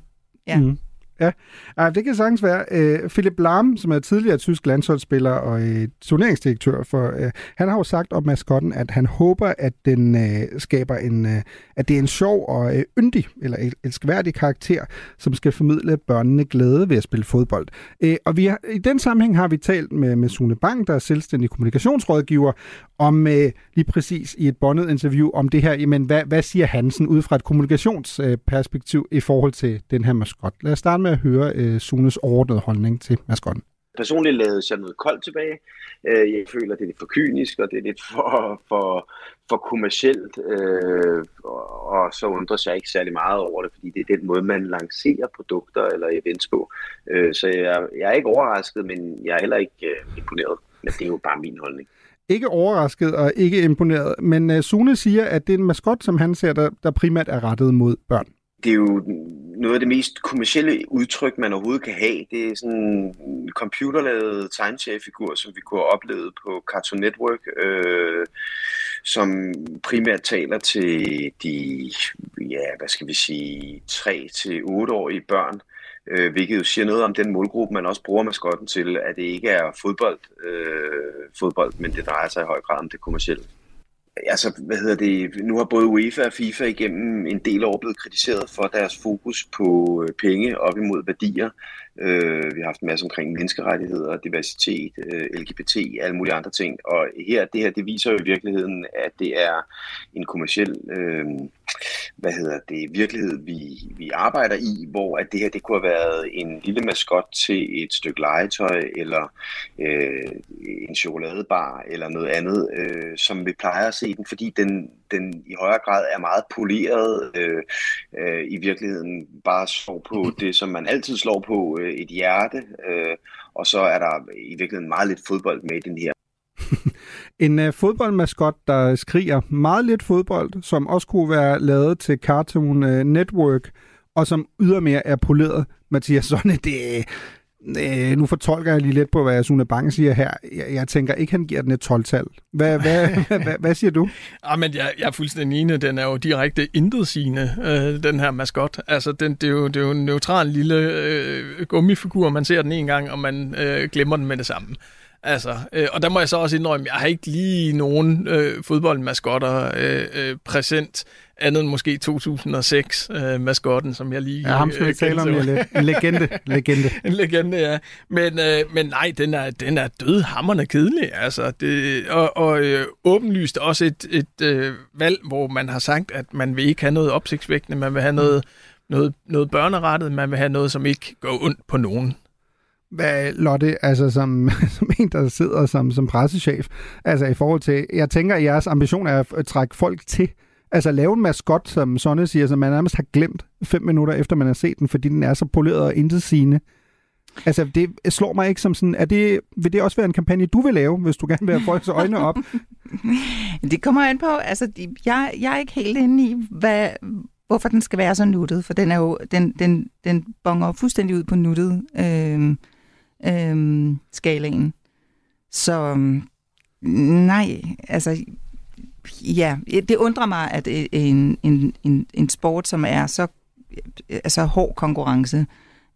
ja. Mm. Ja, Ej, det kan sagtens være. Øh, Philip Lahm, som er tidligere tysk landsholdsspiller og øh, turneringsdirektør, for, øh, han har jo sagt om maskotten, at han håber, at den øh, skaber en, øh, at det er en sjov og øh, yndig eller elskværdig karakter, som skal formidle børnene glæde ved at spille fodbold. Øh, og vi har, i den sammenhæng har vi talt med, med Sune Bang, der er selvstændig kommunikationsrådgiver, om øh, lige præcis i et bondet interview om det her, men hvad, hvad siger Hansen ud fra et kommunikationsperspektiv i forhold til den her maskot? Lad os starte med at høre øh, Sunes overordnede holdning til maskotten. Personligt lavede jeg noget koldt tilbage. Øh, Jeg føler, det er lidt for kynisk, og det er lidt for, for, for kommercielt. øh, Og så undrer jeg ikke særlig meget over det, fordi det er den måde, man lancerer produkter eller events på. Øh, Så jeg, jeg er ikke overrasket, men jeg er heller ikke imponeret. Men det er jo bare min holdning. Ikke overrasket og ikke imponeret, men Sune siger, at det er en maskot, som han ser, der, der primært er rettet mod børn. det er jo noget af det mest kommercielle udtryk, man overhovedet kan have. Det er sådan en computerlavet tegneseriefigur, som vi kunne have oplevet på Cartoon Network, øh, som primært taler til de, ja, hvad skal vi sige, 3-8-årige børn, øh, hvilket jo siger noget om den målgruppe, man også bruger maskotten til, at det ikke er fodbold, øh, fodbold men det drejer sig i høj grad om det kommercielle altså, hvad hedder det, nu har både UEFA og FIFA igennem en del år blevet kritiseret for deres fokus på øh, penge op imod værdier. Øh, vi har haft en masse omkring menneskerettigheder, diversitet, øh, LGBT, alle mulige andre ting. Og her, det her, det viser jo i virkeligheden, at det er en kommersiel, øh, hvad hedder det, virkelighed, vi, vi arbejder i, hvor at det her, det kunne have været en lille maskot til et stykke legetøj, eller øh, en chokoladebar, eller noget andet, øh, som vi plejer at se den, fordi den, den i højere grad er meget poleret, øh, øh, i virkeligheden bare slår på [CLEARS THROAT] det, som man altid slår på, øh, Øh, et hjerte, øh, og så er der i virkeligheden meget lidt fodbold med i den her. [LAUGHS] En øh, fodboldmaskot, der skriger meget lidt fodbold, som også kunne være lavet til Cartoon øh, Network, og som ydermere er poleret. Mathias Sonne, det, øh, nu fortolker jeg lige lidt på, hvad Sune Bang siger her. Jeg, jeg tænker ikke, han giver den et 12-tal. Hvad, [LAUGHS] hvad, hvad, hvad, siger du? Ja, men jeg, jeg er fuldstændig enig. Den er jo direkte intetsigende, øh, den her maskot. Altså, den, det, er jo, det er jo en neutral lille øh, gummifigur. Man ser den en gang, og man øh, glemmer den med det samme. Altså, øh, og der må jeg så også indrømme, jeg har ikke lige nogen øh, fodboldmaskotter øh, øh, præsent, andet end måske 2006 øh, som jeg lige Ja, ham skal vi øh, tale om lidt. En legende. legende. [LAUGHS] En legende, ja. Men, øh, men nej, den er, den er dødhammerende kedelig. Altså, det, og og øh, åbenlyst også et, et øh, valg, hvor man har sagt, at man vil ikke have noget opsigtsvækkende, man vil have noget, noget, noget børnerettet, man vil have noget, som ikke går ondt på nogen. Hvad, Lotte, altså som, [LAUGHS] som en, der sidder som, som pressechef, altså i forhold til, jeg tænker, at jeres ambition er at trække folk til, altså lave en maskot, som Sonne siger, som man nærmest har glemt fem minutter efter man har set den, fordi den er så poleret og intetsigende. Altså, det slår mig ikke som sådan, er det, vil det også være en kampagne, du vil lave, hvis du gerne vil have folks øjne op? [LAUGHS] Det kommer an på, altså de- jeg, jeg er ikke helt inde i, hvad, hvorfor den skal være så nuttet, for den er jo, den, den, den bonger fuldstændig ud på nuttet øh, øh, skalaen. Så mm, nej, altså ja, det undrer mig, at øh, en, en, en, en sport, som er så altså hård konkurrence,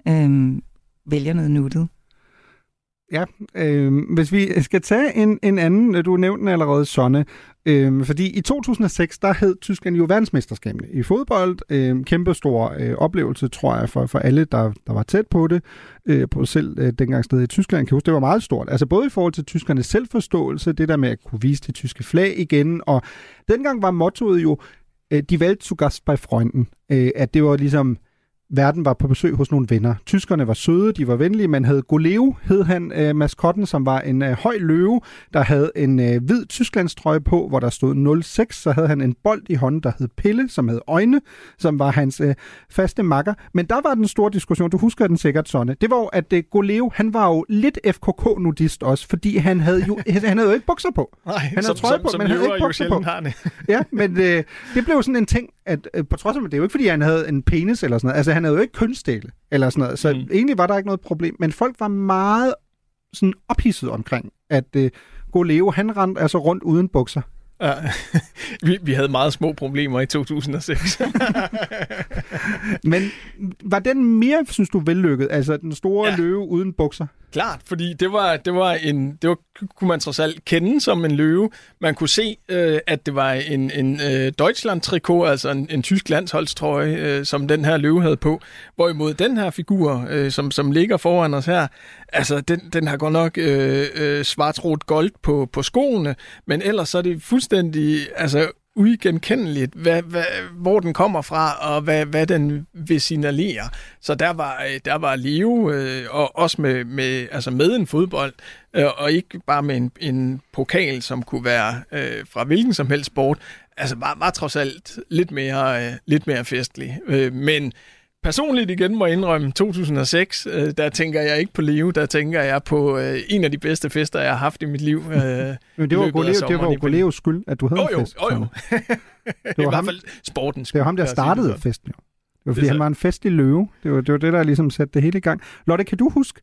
øh, vælger noget nuttet. Ja, øh, hvis vi skal tage en, en anden, du nævnte den allerede, Sonne, øh, fordi i 2006, der hed Tyskland jo verdensmesterskabene i fodbold. Øh, kæmpestor øh, oplevelse, tror jeg, for, for alle, der, der var tæt på det. Øh, på selv øh, dengang stedet i Tyskland, kan huske, det var meget stort. Altså både i forhold til tyskernes selvforståelse, det der med at kunne vise det tyske flag igen, og dengang var mottoet jo, øh, de Welt zu Gast bei Freunden, øh, at det var ligesom verden var på besøg hos nogle venner. Tyskerne var søde, de var venlige. Man havde Goleo, hed han, øh, maskotten, som var en øh, høj løve, der havde en øh, hvid Tysklandstrøje på, hvor der stod 06. Så havde han en bold i hånden, der hed Pille, som havde øjne, som var hans øh, faste makker. Men der var den store diskussion, du husker den sikkert, Sonne. Det var jo, at øh, Goleo, han var jo lidt FKK-nudist også, fordi han havde jo, [LAUGHS] han havde jo ikke bukser på. Nej, Han havde som, trøje som, på, som men han havde ikke bukser på. har det. Ja, men øh, det blev sådan en ting, at øh, på trods af, det er jo ikke, fordi han havde en penis eller sådan noget. Altså, han havde jo ikke kønsdele eller sådan noget. Så Mm. mm. egentlig var der ikke noget problem. Men folk var meget sådan ophidset omkring, at øh, Goleo, han rendte altså rundt uden bukser. Ja. [LAUGHS] vi, vi havde meget små problemer i 2006. [LAUGHS] Men var den mere, synes du, vellykket? Altså den store Ja. løve uden bukser? Klart, fordi det var, det var en, det var, kunne man trods alt kende som en løve. Man kunne se, øh, at det var en, en øh, Deutschland-trikot, altså en, en tysk landsholdstrøje, øh, som den her løve havde på. Hvorimod den her figur, øh, som, som ligger foran os her, altså den, den har godt nok øh, øh, svart gold på, på skoene, men ellers så er det fuldstændig altså, uigenkendeligt, hvad, hvad, hvor den kommer fra, og hvad, hvad den vil signalere. Så der var, øh, der var Leo, øh, og også med, med, altså med en fodbold, øh, og ikke bare med en, en pokal, som kunne være øh, fra hvilken som helst sport, altså var, var trods alt lidt mere, øh, lidt mere festlig. Øh, men personligt igen må indrømme, 2006, øh, der tænker jeg ikke på Leo, der tænker jeg på øh, en af de bedste fester, jeg har haft i mit liv. Øh, [LAUGHS] Men det var, Goleo, det var Goleos skyld, at du havde jo, en fest. jo, jo. [LAUGHS] Det var i ham- hvert fald sportens Det var ham, der skyld, startede festen jo. Det var, fordi Det han var en festlig løve. Det var, det var det, der ligesom satte det hele i gang. Lotte, kan du huske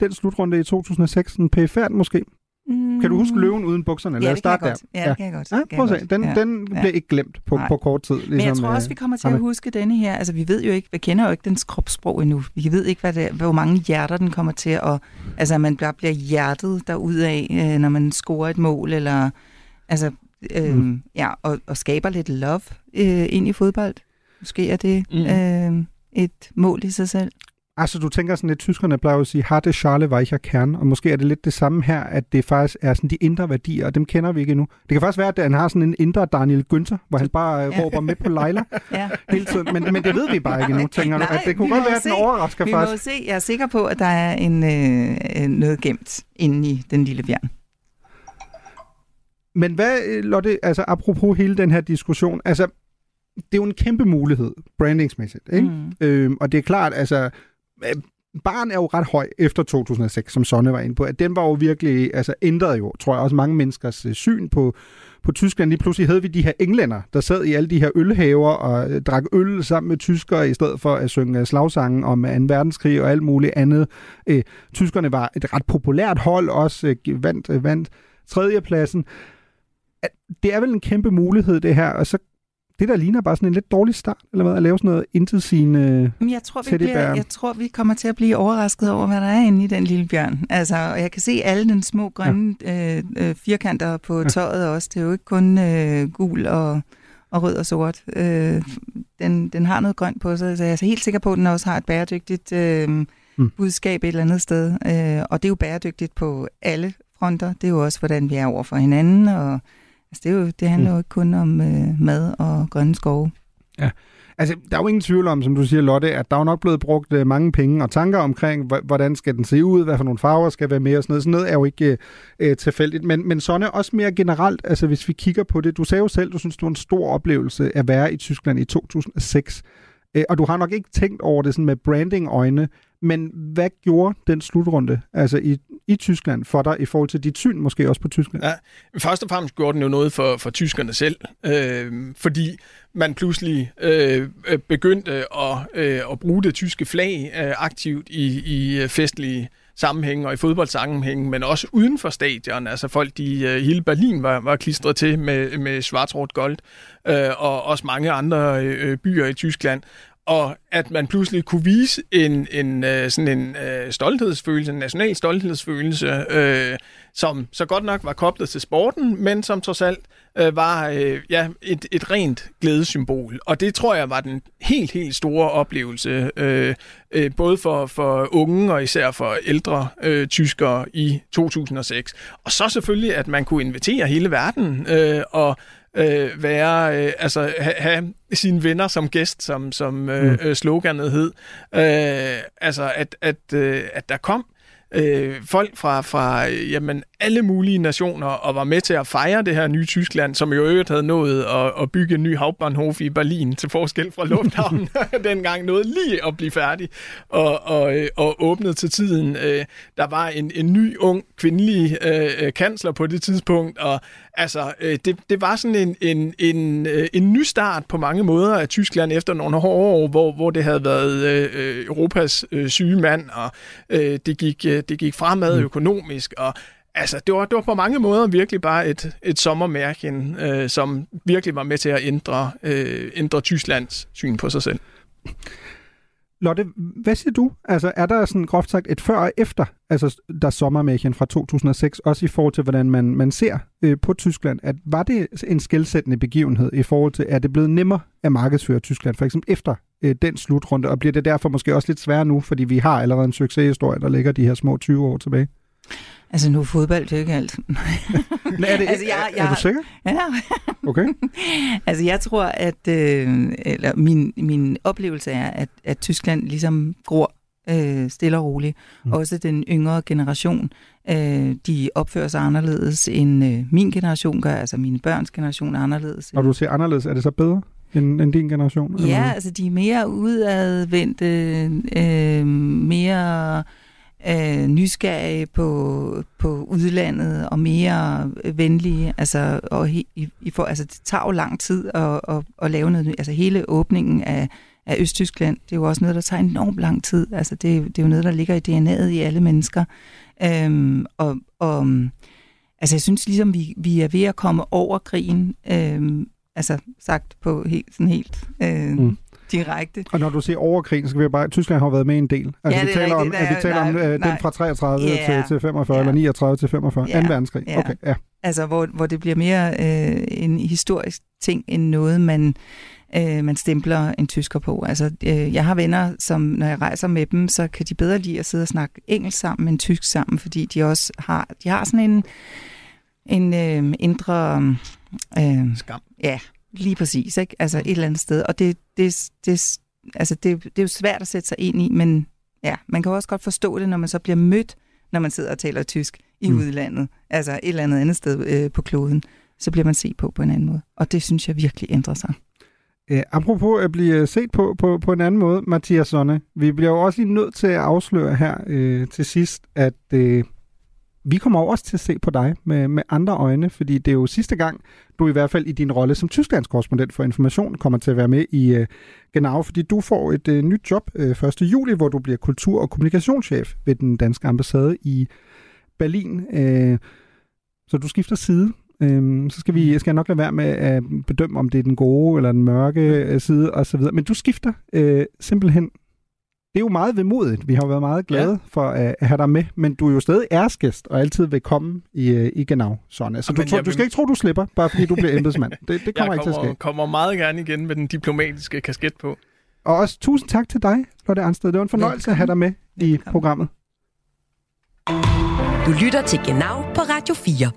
den slutrunde i 2006? En pæfærd måske? Mm. Kan du huske løven uden bukserne? Ja, Lad os det kan jeg starte der. godt. Ja, det kan jeg godt. Ja, Det kan prøv at se. Den, Ja. den Ja. bliver ikke glemt på, Nej. på kort tid. Ligesom, Men jeg tror øh, også, vi kommer til at huske denne her. Altså, vi ved jo ikke, vi kender jo ikke dens kropssprog endnu. Vi ved ikke, hvad det, er- hvor mange hjerter den kommer til at... Altså, at man bare bliver hjertet derudaf, øh, når man scorer et mål, eller... Altså, øh, Mm. mm. ja, og, og skaber lidt love øh, ind i fodbold. Måske er det Mm. mm. øh, et mål i sig selv. Altså, du tænker sådan lidt, tyskerne plejer at sige, harte Charle Weicher Kern, og måske er det lidt det samme her, at det faktisk er sådan de indre værdier, og dem kender vi ikke endnu. Det kan faktisk være, at han har sådan en indre Daniel Günther, hvor han bare øh, Ja. råber med på Leila [LAUGHS] Ja. hele tiden, men, men det ved vi bare ikke endnu, tænker du. Nej, At det kunne vi godt må være, at den overrasker Vi må faktisk. jo se. Jeg er sikker på, at der er en, øh, øh, noget gemt inde i den lille bjørn. Men hvad, øh, Lotte, altså apropos hele den her diskussion, altså, det er jo en kæmpe mulighed, brandingsmæssigt, ikke? Mm. Øhm, og det er klart, altså, Øh, barn er jo ret høj efter 2006, som Sonne var inde på. At den var jo virkelig, altså ændrede jo, tror jeg, også mange menneskers øh, syn på, på Tyskland. Lige pludselig havde vi de her englænder, der sad i alle de her ølhaver og øh, drak øl sammen med tyskere, i stedet for at synge øh, slagsangen om øh, 2. verdenskrig og alt muligt andet. Øh, tyskerne var et ret populært hold, også øh, vandt, øh, vandt tredjepladsen. At Det er vel en kæmpe mulighed, det her, og så det der ligner bare sådan en lidt dårlig start, eller hvad, at lave sådan noget intetsigende... Men jeg tror, vi bliver, jeg tror, vi kommer til at blive overrasket over, hvad der er inde i den lille bjørn. Altså, og jeg kan se alle den små grønne ja. øh, øh, firkanter på tøjet også. Det er jo ikke kun øh, gul og, og rød og sort. Øh, den, den har noget grønt på sig, så jeg er helt sikker på, at den også har et bæredygtigt øh, mm. budskab et eller andet sted. Øh, og det er jo bæredygtigt på alle fronter. Det er jo også, hvordan vi er over for hinanden. Og, altså, det, er jo, det handler Mm. jo ikke kun om øh, mad og grønne skove. Altså, der er jo ingen tvivl om, som du siger, Lotte, at der er jo nok blevet brugt øh, mange penge og tanker omkring, hv- hvordan skal den se ud, hvad for nogle farver skal være med og sådan noget. Sådan noget er jo ikke øh, tilfældigt. Men, men sådan er også mere generelt, altså hvis vi kigger på det. Du sagde jo selv, du synes, det var en stor oplevelse at være i Tyskland i 2006. Øh, og du har nok ikke tænkt over det sådan med branding-øjne, men hvad gjorde den slutrunde altså i, i Tyskland for dig i forhold til dit syn, måske også på Tyskland? Ja, Først og fremmest gjorde den jo noget for, for tyskerne selv, øh, fordi man pludselig øh, begyndte at, øh, at bruge det tyske flag øh, aktivt i, i festlige sammenhænge og i fodboldsammenhænge, men også uden for stadion. Altså folk, de, øh, hele Berlin var, var klistret til med, med schwarz-rot gold, øh, og også mange andre øh, byer i Tyskland og at man pludselig kunne vise en, en øh, sådan en øh, stolthedsfølelse, en national stolthedsfølelse, øh, som så godt nok var koblet til sporten, men som trods alt øh, var øh, ja, et, et rent glædesymbol. Og det tror jeg var den helt, helt store oplevelse, øh, øh, både for, for unge og især for ældre øh, tyskere i 2006. Og så selvfølgelig, at man kunne invitere hele verden øh, og øh, være, øh, altså ha, have sine venner som gæst, som, som øh, øh, sloganet hed. Øh, altså, at, at, øh, at der kom øh, folk fra, fra øh, jamen, alle mulige nationer og var med til at fejre det her nye Tyskland, som jo øvrigt havde nået at, at bygge en ny Hauptbahnhof i Berlin, til forskel fra lufthavnen, [LAUGHS] [LAUGHS] dengang nåede lige at blive færdig og, og, øh, og åbnet til tiden. Øh, der var en, en ny, ung, kvindelig øh, kansler på det tidspunkt, og altså, øh, det, det var sådan en, en, en, en ny start på mange måder af Tyskland efter nogle hårde år, hvor, hvor det havde været øh, Europas øh, syge mand, og øh, det, gik, øh, det gik fremad økonomisk, og Altså, det var, det var på mange måder virkelig bare et, et sommermærken, øh, som virkelig var med til at ændre, øh, ændre Tysklands syn på sig selv. Lotte, hvad siger du? Altså, er der sådan groft sagt et før og efter, altså der sommermærken fra 2006, også i forhold til, hvordan man, man ser øh, på Tyskland? At, var det en skældsættende begivenhed i forhold til, er det blevet nemmere at markedsføre Tyskland, for eksempel efter øh, den slutrunde, og bliver det derfor måske også lidt sværere nu, fordi vi har allerede en succeshistorie, der ligger de her små 20 år tilbage? Altså nu er fodbold jo ikke alt. Men er, det, [LAUGHS] Altså, jeg- er, jeg- er du sikker? ja, Okay. [LAUGHS] altså jeg tror, at øh, eller min, min oplevelse er, at, at Tyskland ligesom gror øh, stille og roligt. Mm. Også den yngre generation, øh, de opfører sig anderledes end øh, min generation gør, altså mine børns generation er anderledes. Når du siger anderledes, er det så bedre end, end din generation? eller Ja, hvad? altså de er mere udadvendte, øh, mere øh, nysgerrige på, på udlandet og mere venlige. Altså, og he, i, i for, altså, det tager jo lang tid at, at, at lave noget. Altså hele åbningen af, af Østtyskland, det er jo også noget, der tager enormt lang tid. Altså det, det er jo noget, der ligger i DNA'et i alle mennesker. Øhm, og, og altså jeg synes ligesom, vi, vi er ved at komme over krigen. Øhm, altså sagt på helt, sådan helt øh, Mm. direkte. Og når du siger over krigen, så skal vi bare... Tyskland har været med en del. Altså, Ja, vi er taler om, rigtigt. at vi Nej, taler om nej, øh, den fra 33 Ja. til, til 45, Ja. eller 39 til 45. Ja. 2. verdenskrig. Ja. Okay, ja. Altså, hvor, hvor det bliver mere øh, en historisk ting, end noget, man, øh, man stempler en tysker på. Altså, øh, jeg har venner, som når jeg rejser med dem, så kan de bedre lide at sidde og snakke engelsk sammen end tysk sammen, fordi de også har, de har sådan en, en øh, indre... Øh, Skam. Ja, lige præcis. Ikke? Altså et eller andet sted. Og det, det, det, altså, det, det er jo svært at sætte sig ind i, men ja, man kan også godt forstå det, når man så bliver mødt, når man sidder og taler tysk i Mm. udlandet. Altså et eller andet andet sted øh, på kloden. Så bliver man set på på en anden måde. Og det synes jeg virkelig ændrer sig. Øh, apropos at blive set på, på på en anden måde, Mathias Sonne, vi bliver jo også lige nødt til at afsløre her øh, til sidst, at øh, vi kommer også til at se på dig med, med andre øjne, fordi det er jo sidste gang, du i hvert fald i din rolle som Tysklands korrespondent for information kommer til at være med i øh, Genau, fordi du får et øh, nyt job øh, 1. juli, hvor du bliver kultur- og kommunikationschef ved den danske ambassade i Berlin. Øh, så du skifter side. Øhm, så skal, vi, skal jeg nok lade være med at bedømme, om det er den gode eller den mørke øh, side osv. Men du skifter øh, simpelthen. Det er jo meget vemodigt. Vi har jo været meget glade ja. For at, have dig med, men du er jo stadig æresgæst og altid vil komme i, øh, i Genau. Sådan. Så du, tror, du skal ikke tro, du slipper, bare fordi du bliver embedsmand. Det, det [LAUGHS] kommer jeg ikke til at ske. kommer, kommer meget gerne igen med den diplomatiske kasket på. Og også tusind tak til dig, Lotte Arnsted. Det var en fornøjelse at have dig med i Velkommen. programmet. Du lytter til Genau på Radio 4.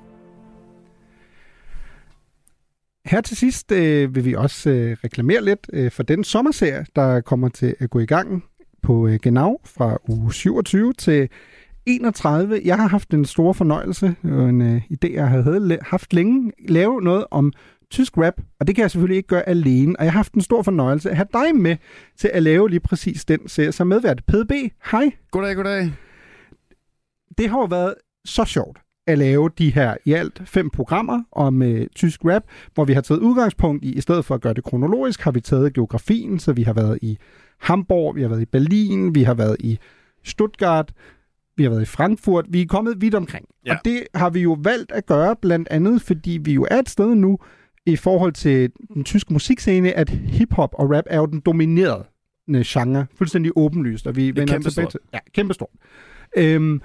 Her til sidst øh, vil vi også øh, reklamere lidt øh, for den sommerserie, der kommer til at gå i gang på øh, Genau fra uge 27 til 31. Jeg har haft en stor fornøjelse, og en øh, idé, jeg havde haft længe, lave noget om tysk rap, og det kan jeg selvfølgelig ikke gøre alene, og jeg har haft en stor fornøjelse at have dig med til at lave lige præcis den serie som medvært. PDB, hej. Goddag, goddag. det har jo været så sjovt at lave de her i alt fem programmer om øh, tysk rap, hvor vi har taget udgangspunkt i, i stedet for at gøre det kronologisk, har vi taget geografien, så vi har været i Hamburg, vi har været i Berlin, vi har været i Stuttgart, vi har været i Frankfurt, vi er kommet vidt omkring. Ja. Og det har vi jo valgt at gøre, blandt andet fordi vi jo er et sted nu, i forhold til den tyske musikscene, at hiphop og rap er jo den dominerende genre, fuldstændig åbenlyst, og vi vender tilbage til... Ja, kæmpestort. Øhm,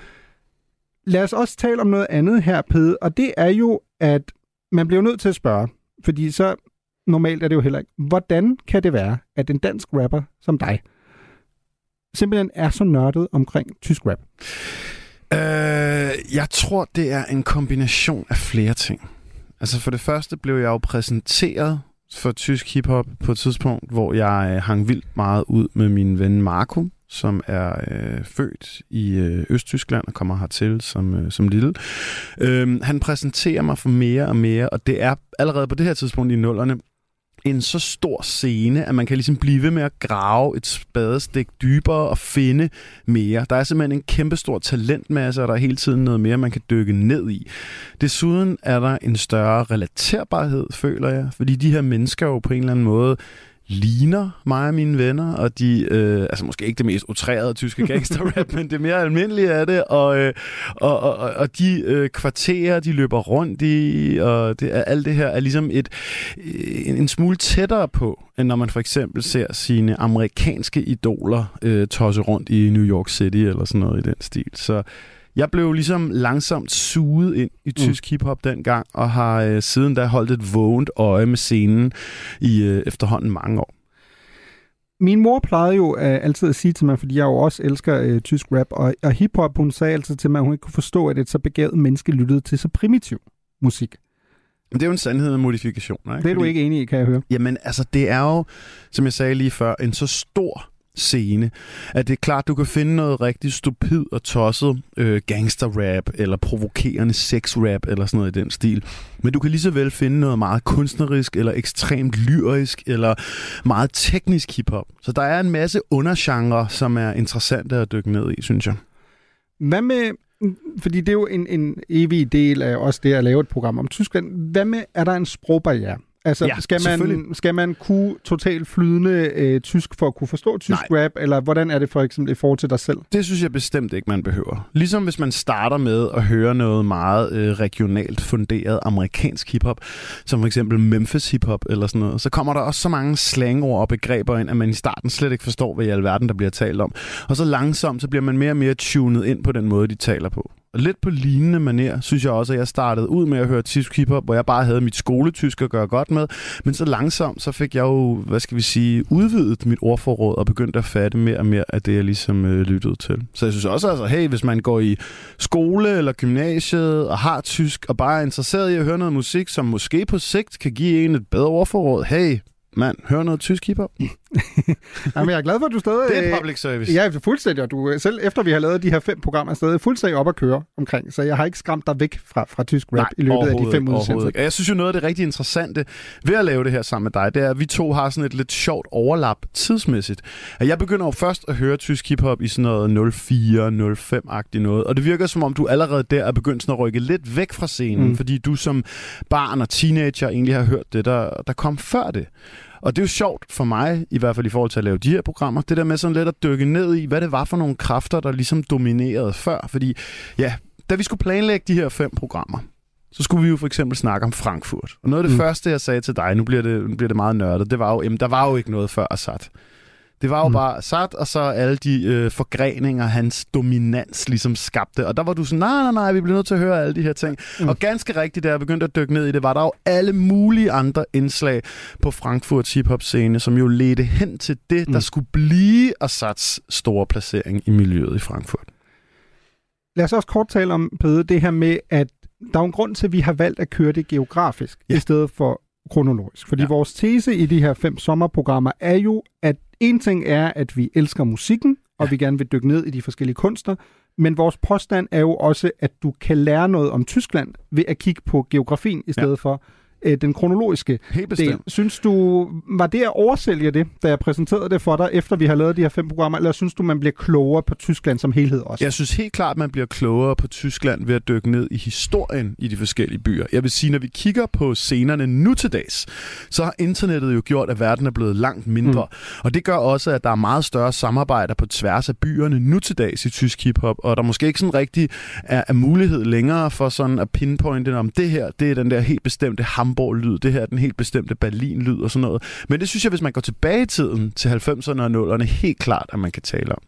lad os også tale om noget andet her, Pede, og det er jo, at man bliver nødt til at spørge, fordi så normalt er det jo heller ikke, hvordan kan det være, at en dansk rapper som dig simpelthen er så nørdet omkring tysk rap? Øh, jeg tror, det er en kombination af flere ting. Altså for det første blev jeg jo præsenteret for tysk hiphop på et tidspunkt, hvor jeg øh, hang vildt meget ud med min ven Marco, som er øh, født i øh, Østtyskland og kommer hertil som, øh, som lille. Øh, han præsenterer mig for mere og mere, og det er allerede på det her tidspunkt i nullerne en så stor scene, at man kan ligesom blive ved med at grave et spadestik dybere og finde mere. Der er simpelthen en kæmpestor talentmasse, og der er hele tiden noget mere, man kan dykke ned i. Desuden er der en større relaterbarhed, føler jeg, fordi de her mennesker jo på en eller anden måde ligner mig og mine venner, og de, øh, altså måske ikke det mest utrærede tyske [LAUGHS] gangsterrap, men det mere almindelige af det, og, øh, og, og, og- og de øh, kvarterer, de løber rundt i, og det, er- alt det her er ligesom et, øh, en, en smule tættere på, end når man for eksempel ser sine amerikanske idoler øh, tosse rundt i New York City, eller sådan noget i den stil. Så jeg blev ligesom langsomt suget ind i tysk mm. hiphop dengang, og har øh, siden da holdt et vågent øje med scenen i øh, efterhånden mange år. Min mor plejede jo øh, altid at sige til mig, fordi jeg jo også elsker øh, tysk rap og, og hiphop, hun sagde altid til mig, at hun ikke kunne forstå, at et så begavet menneske lyttede til så primitiv musik. Men det er jo en sandhed med modifikationer. Ikke? Det er du ikke enig i, kan jeg høre. Jamen, altså, det er jo, som jeg sagde lige før, en så stor scene, at det er klart, du kan finde noget rigtig stupid og tosset øh, gangsterrap, eller provokerende sexrap, eller sådan noget i den stil. Men du kan lige så vel finde noget meget kunstnerisk, eller ekstremt lyrisk, eller meget teknisk hiphop. Så der er en masse undergenre, som er interessante at dykke ned i, synes jeg. Hvad med, fordi det er jo en, en evig del af også det at lave et program om Tyskland. Hvad med, er der en sprogbarriere? Altså, Ja, skal, man, skal man kunne totalt flydende øh, tysk for at kunne forstå tysk Nej. rap, eller hvordan er det for eksempel i forhold til dig selv? Det synes jeg bestemt ikke, man behøver. Ligesom hvis man starter med at høre noget meget øh, regionalt funderet amerikansk hiphop, som for eksempel Memphis hiphop eller sådan noget, så kommer der også så mange slangord og begreber ind, at man i starten slet ikke forstår, hvad i alverden der bliver talt om. Og så langsomt, så bliver man mere og mere tunet ind på den måde, de taler på. Lidt på lignende maner, synes jeg også, at jeg startede ud med at høre tysk hiphop, hvor jeg bare havde mit skoletysk at gøre godt med. Men så langsomt, så fik jeg jo, hvad skal vi sige, udvidet mit ordforråd og begyndte at fatte mere og mere af det, jeg ligesom øh, lyttede til. Så jeg synes også, altså, hey, hvis man går i skole eller gymnasiet og har tysk, og bare er interesseret i at høre noget musik, som måske på sigt kan give en et bedre ordforråd, hey, mand, hør noget tysk hiphop. [LAUGHS] [LAUGHS] Jamen, jeg er glad for, at du stadig... Det er public service. Ja, fuldstændig. Og du, øh, selv efter vi har lavet de her fem programmer, er stadig fuldstændig op at køre omkring. Så jeg har ikke skræmt dig væk fra, fra tysk rap Nej, i løbet af de fem udsendelser. Jeg synes jo, noget af det rigtig interessante ved at lave det her sammen med dig, det er, at vi to har sådan et lidt sjovt overlap tidsmæssigt. At jeg begynder jo først at høre tysk hiphop i sådan noget 04-05-agtigt noget, og det virker som om, du allerede der er begyndt sådan at rykke lidt væk fra scenen, mm. fordi du som barn og teenager egentlig har hørt det, der, der kom før det. Og det er jo sjovt for mig, i hvert fald i forhold til at lave de her programmer, det der med sådan lidt at dykke ned i, hvad det var for nogle kræfter, der ligesom dominerede før. Fordi ja, da vi skulle planlægge de her fem programmer, så skulle vi jo for eksempel snakke om Frankfurt. Og noget af det Mm. første, jeg sagde til dig, nu bliver, det, nu bliver det meget nørdet, det var jo, jamen der var jo ikke noget før Assad. Det var jo Mm. bare Assad, og så alle de øh, forgreninger, hans dominans ligesom skabte. Og der var du sådan, nej, nej, nej, vi bliver nødt til at høre alle de her ting. Mm. Og ganske rigtigt, da jeg begyndte at dykke ned i det, var der jo alle mulige andre indslag på Frankfurts hiphop-scene, som jo ledte hen til det, der Mm. skulle blive Assads store placering i miljøet i Frankfurt. Lad os også kort tale om, Pede, det her med, at der er en grund til, at vi har valgt at køre det geografisk. Ja. i stedet for kronologisk. Fordi ja. Vores tese i de her fem sommerprogrammer er jo, at en ting er, at vi elsker musikken, og Ja. vi gerne vil dykke ned i de forskellige kunster, men vores påstand er jo også, at du kan lære noget om Tyskland ved at kigge på geografien i stedet ja. for øh, den kronologiske Helt del. bestemt. Synes du, var det at oversælge det, da jeg præsenterede det for dig, efter vi har lavet de her fem programmer, eller synes du, man bliver klogere på Tyskland som helhed også? Jeg synes helt klart, at man bliver klogere på Tyskland ved at dykke ned i historien i de forskellige byer. Jeg vil sige, når vi kigger på scenerne nu til dags, så har internettet jo gjort, at verden er blevet langt mindre. Mm. Og det gør også, at der er meget større samarbejder på tværs af byerne nu til dags i tysk hiphop, og der måske ikke sådan rigtig er, er mulighed længere for sådan at pinpointe, om det her, det er den der helt bestemte Hamburg-lyd, det her er den helt bestemte Berlin-lyd og sådan noget. Men det synes jeg, hvis man går tilbage i tiden til 90'erne og 0'erne, helt klart, at man kan tale om.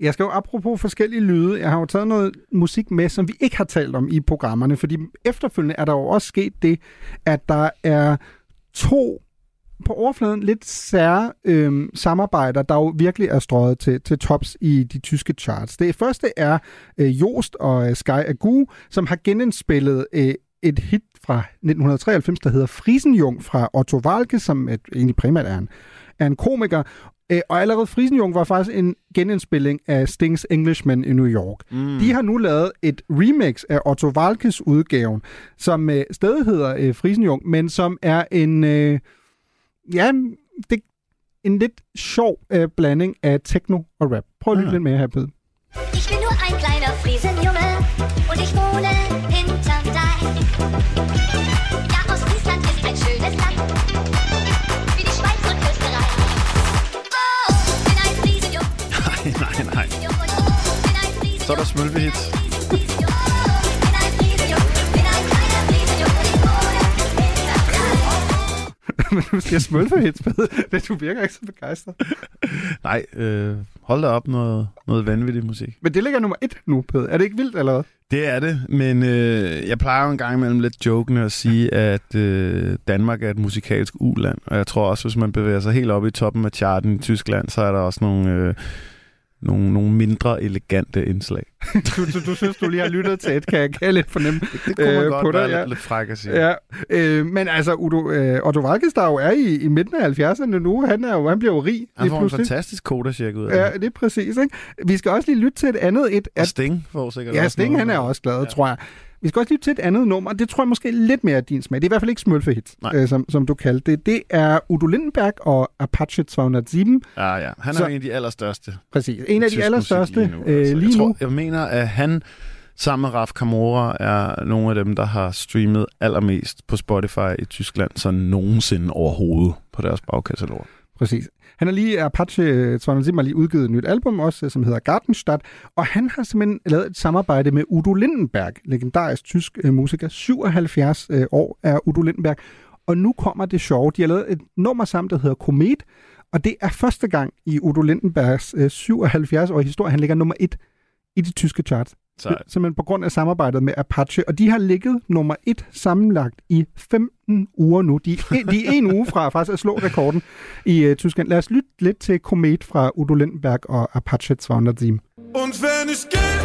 Jeg skal jo apropos forskellige lyde, jeg har jo taget noget musik med, som vi ikke har talt om i programmerne, fordi efterfølgende er der jo også sket det, at der er to på overfladen lidt sære øh, samarbejder, der jo virkelig er strøget til, til tops i de tyske charts. Det første er øh, Jost og øh, Sky Agu, som har genindspillet øh, et hit fra 1993, der hedder Friesenjung fra Otto Walke, som et, egentlig primært er en, er en komiker. Øh, og allerede Friesenjung var faktisk en genindspilling af Stings Englishman i New York. Mm. De har nu lavet et remix af Otto Walkes udgaven, som øh, stadig hedder øh, Friesenjung, men som er en, øh, ja, det, en lidt sjov øh, blanding af techno og rap. Prøv at lytte Ah. lidt mere her, Pede. Nej, nej. Så er der smølvehit. [LAUGHS] Men du siger smølvehit, det du virker ikke så begejstret. Nej, øh, hold da op noget, noget vanvittig musik. Men det ligger nummer et nu, Peder. Er det ikke vildt, eller hvad? Det er det, men øh, jeg plejer jo en gang imellem lidt jokende at sige, at øh, Danmark er et musikalsk uland. Og jeg tror også, hvis man bevæger sig helt op i toppen af charten i Tyskland, så er der også nogle, øh, nogle, nogle mindre elegante indslag. [LAUGHS] Du, du, du synes, du lige har lyttet til et, kan jeg, kan jeg lidt fornemme. Det kunne man øh, godt på dig, være ja. lidt, lidt fræk at sige. Ja, øh, men altså, Udo, øh, Otto jo er i, i midten af 70'erne nu, han, er jo, han bliver jo rig. Han får en pludselig. fantastisk koda ud af Ja, det. det er præcis. Ikke? Vi skal også lige lytte til et andet et. Og Sting får sikkert Ja, også Sting noget. han er også glad, ja. tror jeg. Vi skal også lytte til et andet nummer. Det tror jeg måske er lidt mere din smag. Det er i hvert fald ikke smølfehit, øh, som, som du kaldte det. Det er Udo Lindenberg og Apache 207. Ja, ja. Han er Så- en af de allerstørste. Præcis. En af de allerstørste lige nu. øh, altså. lige jeg, tror, nu. jeg mener, at han sammen med Raf Kamora er nogle af dem, der har streamet allermest på Spotify i Tyskland, så nogensinde overhovedet på deres bagkatalog. Præcis. Han er lige, Apache øh, 207 har lige udgivet et nyt album også, øh, som hedder Gartenstadt, og han har simpelthen lavet et samarbejde med Udo Lindenberg, legendarisk tysk øh, musiker. 77 år er Udo Lindenberg, og nu kommer det sjove. De har lavet et nummer sammen, der hedder Komet, og det er første gang i Udo Lindenbergs 77-årige historie, han ligger nummer et i de tyske charts. Sejt. Simpelthen på grund af samarbejdet med Apache, og de har ligget nummer et sammenlagt i 15 uger nu. De, de er en uge fra faktisk at slå rekorden i uh, Tyskland. Lad os lytte lidt til Komet fra Udo Lindenberg og Apache 207. Und wenn ich gehe,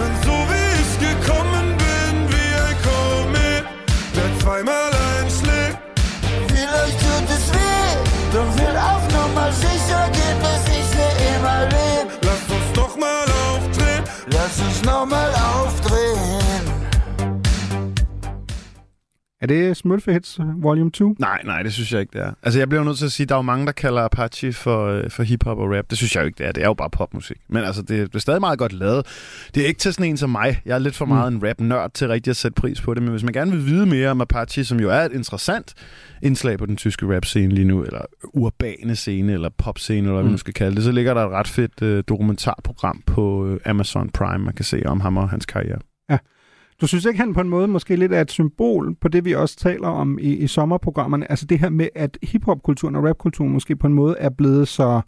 dann so wie ich gekommen bin, wie ein Komet, der zweimal Er det Smølfehits Volume 2? Nej, nej, det synes jeg ikke, det er. Altså, jeg bliver nødt til at sige, at der er jo mange, der kalder Apache for, øh, for hiphop og rap. Det synes jeg jo ikke, det er. Det er jo bare popmusik. Men altså, det, det er stadig meget godt lavet. Det er ikke til sådan en som mig. Jeg er lidt for meget en rap-nørd til rigtig at sætte pris på det. Men hvis man gerne vil vide mere om Apache, som jo er et interessant indslag på den tyske rap-scene lige nu, eller urbane scene, eller pop-scene, eller hvad man Mm. nu skal kalde det, så ligger der et ret fedt øh, dokumentarprogram på øh, Amazon Prime, man kan se om ham og hans karriere. Du synes ikke, han på en måde måske lidt er et symbol på det, vi også taler om i, i sommerprogrammerne? Altså det her med, at hiphop-kulturen og rapkulturen måske på en måde er blevet så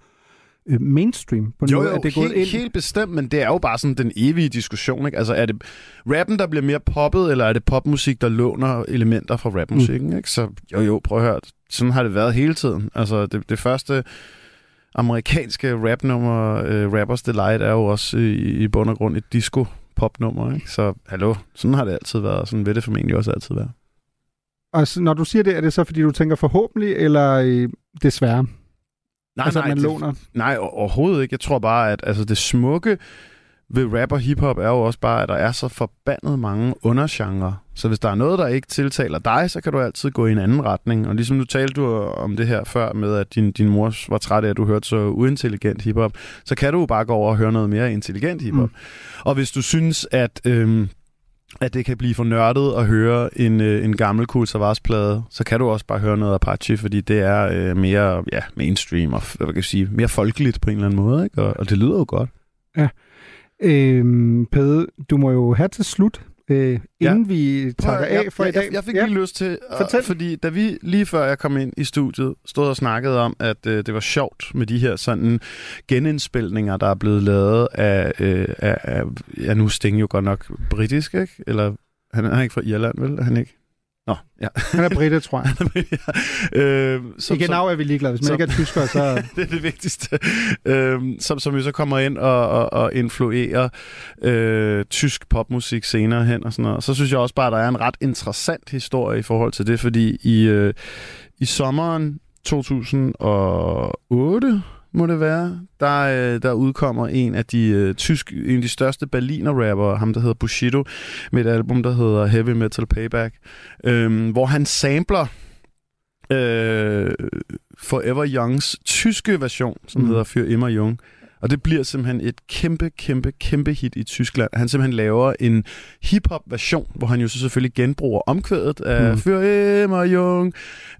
øh, mainstream. På en Jo, måde, jo, at det er gået helt, ind. helt bestemt, men det er jo bare sådan den evige diskussion. Ikke? Altså, er det rappen, der bliver mere poppet, eller er det popmusik, der låner elementer fra rapmusikken? Mm. Ikke? Så jo, jo, prøv at høre. Sådan har det været hele tiden. Altså, det, det første amerikanske rapnummer, øh, Rappers Delight, er jo også i, i bund og grund et disco popnummer, ikke? Så hallo, sådan har det altid været, og sådan vil det formentlig også altid være. Og så, når du siger det, er det så, fordi du tænker forhåbentlig, eller øh, desværre? Nej, altså, nej, man det- låner. Nej, o- overhovedet ikke. Jeg tror bare, at altså, det smukke ved rap og hiphop er jo også bare, at der er så forbandet mange undergenre. Så hvis der er noget, der ikke tiltaler dig, så kan du altid gå i en anden retning. Og ligesom du talte du om det her før med, at din, din mor var træt af, at du hørte så uintelligent hiphop, så kan du jo bare gå over og høre noget mere intelligent hiphop. Mm. Og hvis du synes, at... Øhm, at det kan blive for nørdet at høre en, øh, en gammel Cool Savas-plade, så kan du også bare høre noget Apache, fordi det er øh, mere ja, mainstream og hvad kan jeg sige, mere folkeligt på en eller anden måde, ikke? Og, og det lyder jo godt. Ja. Øhm, Pede, du må jo have til slut, øh, inden vi takker Prøv af for jeg, i dag. Jeg, jeg fik Ja. lige lyst til, Fortæl. at, fordi da vi lige før jeg kom ind i studiet, stod og snakkede om, at øh, det var sjovt med de her sådan genindspilninger, der er blevet lavet af, øh, af, af ja nu Sting jo godt nok britisk, ikke? Eller han er ikke fra Irland, vel? Han ikke? Nå, ja. Han er britte, tror jeg. [LAUGHS] ja. øh, I genau er vi ligeglade. Hvis man ikke er tysker, så... [LAUGHS] det er det vigtigste. Øhm, som, som jo så kommer ind og, og, og influerer øh, tysk popmusik senere hen og sådan noget. Så synes jeg også bare, at der er en ret interessant historie i forhold til det, fordi i, øh, i sommeren 2008 må det være, der, øh, der udkommer en af de øh, tysk, en af de største Berliner rapper, ham der hedder Bushido, med et album, der hedder Heavy Metal Payback, øh, hvor han sampler øh, Forever Youngs tyske version, som Mm. hedder Für Immer Jung. Og det bliver simpelthen et kæmpe, kæmpe, kæmpe hit i Tyskland. Han simpelthen laver en hip-hop version, hvor han jo så selvfølgelig genbruger omkvædet af mm. Für Immer Jung.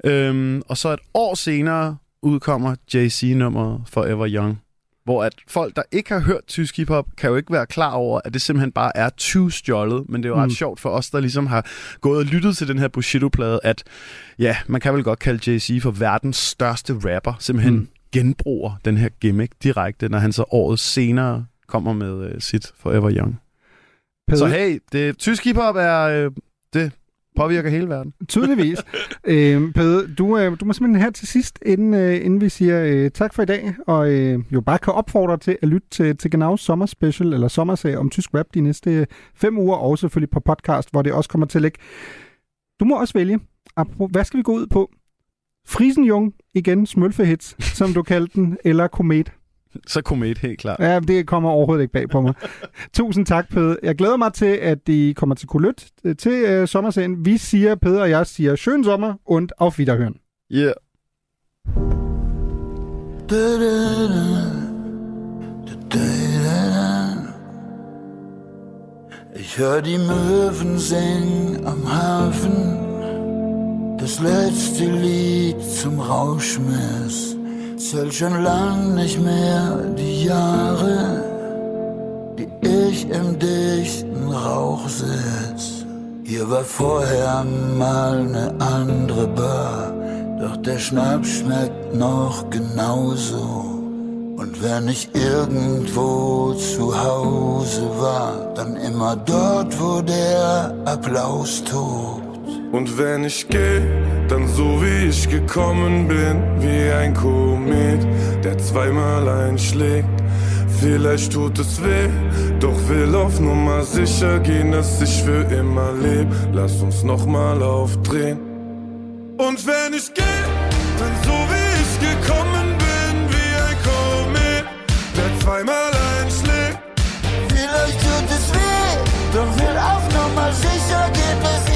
Øhm, og så et år senere udkommer JC-nummeret Forever Young. Hvor at folk, der ikke har hørt tysk hiphop, kan jo ikke være klar over, at det simpelthen bare er 20 stjålet. Men det er jo ret Mm. sjovt for os, der ligesom har gået og lyttet til den her Bushido-plade, at ja, man kan vel godt kalde Jay-Z for verdens største rapper. Simpelthen Mm. genbruger den her gimmick direkte, når han så året senere kommer med øh, sit Forever Young. Peder, Så hey, det, tysk hiphop er, øh, det påvirker hele verden. Tydeligvis. [LAUGHS] øh, Pede, du, øh, du må simpelthen her til sidst, inden, øh, inden vi siger øh, tak for i dag, og øh, jo bare kan opfordre til at lytte til, til Genaus sommerspecial, eller sommerserie om tysk rap de næste øh, fem uger, og selvfølgelig på podcast, hvor det også kommer til at ligge. Du må også vælge. Apropos, Hvad skal vi gå ud på? Friesenjung, igen, smølfehits, som du kaldte den, eller Komet. Så komet helt klart. Ja, det kommer overhovedet ikke bag på mig. [LAUGHS] Tusind tak, Pede. Jeg glæder mig til, at I kommer til Kulyt til øh, sommerserien. Vi siger, Pede og jeg siger, schön sommer und auf Wiederhören. Yeah. Ich hör die Möwen singen am Hafen, das letzte Lied zum Rauschmiss. Zähl schon lang nicht mehr die Jahre, die ich im dichten Rauch sitz. Hier war vorher mal ne andere Bar, doch der Schnaps schmeckt noch genauso. Und wenn ich irgendwo zu Hause war, dann immer dort, wo der Applaus tobt. Und wenn ich geh, dann so wie ich gekommen bin, wie ein Komet, der zweimal einschlägt. Vielleicht tut es weh, doch will auf Nummer sicher gehen, dass ich für immer leb. Lass uns nochmal aufdrehen. Und wenn ich geh, dann so wie ich gekommen bin, wie ein Komet, der zweimal einschlägt. Vielleicht tut es weh, doch will auf Nummer sicher gehen, dass ich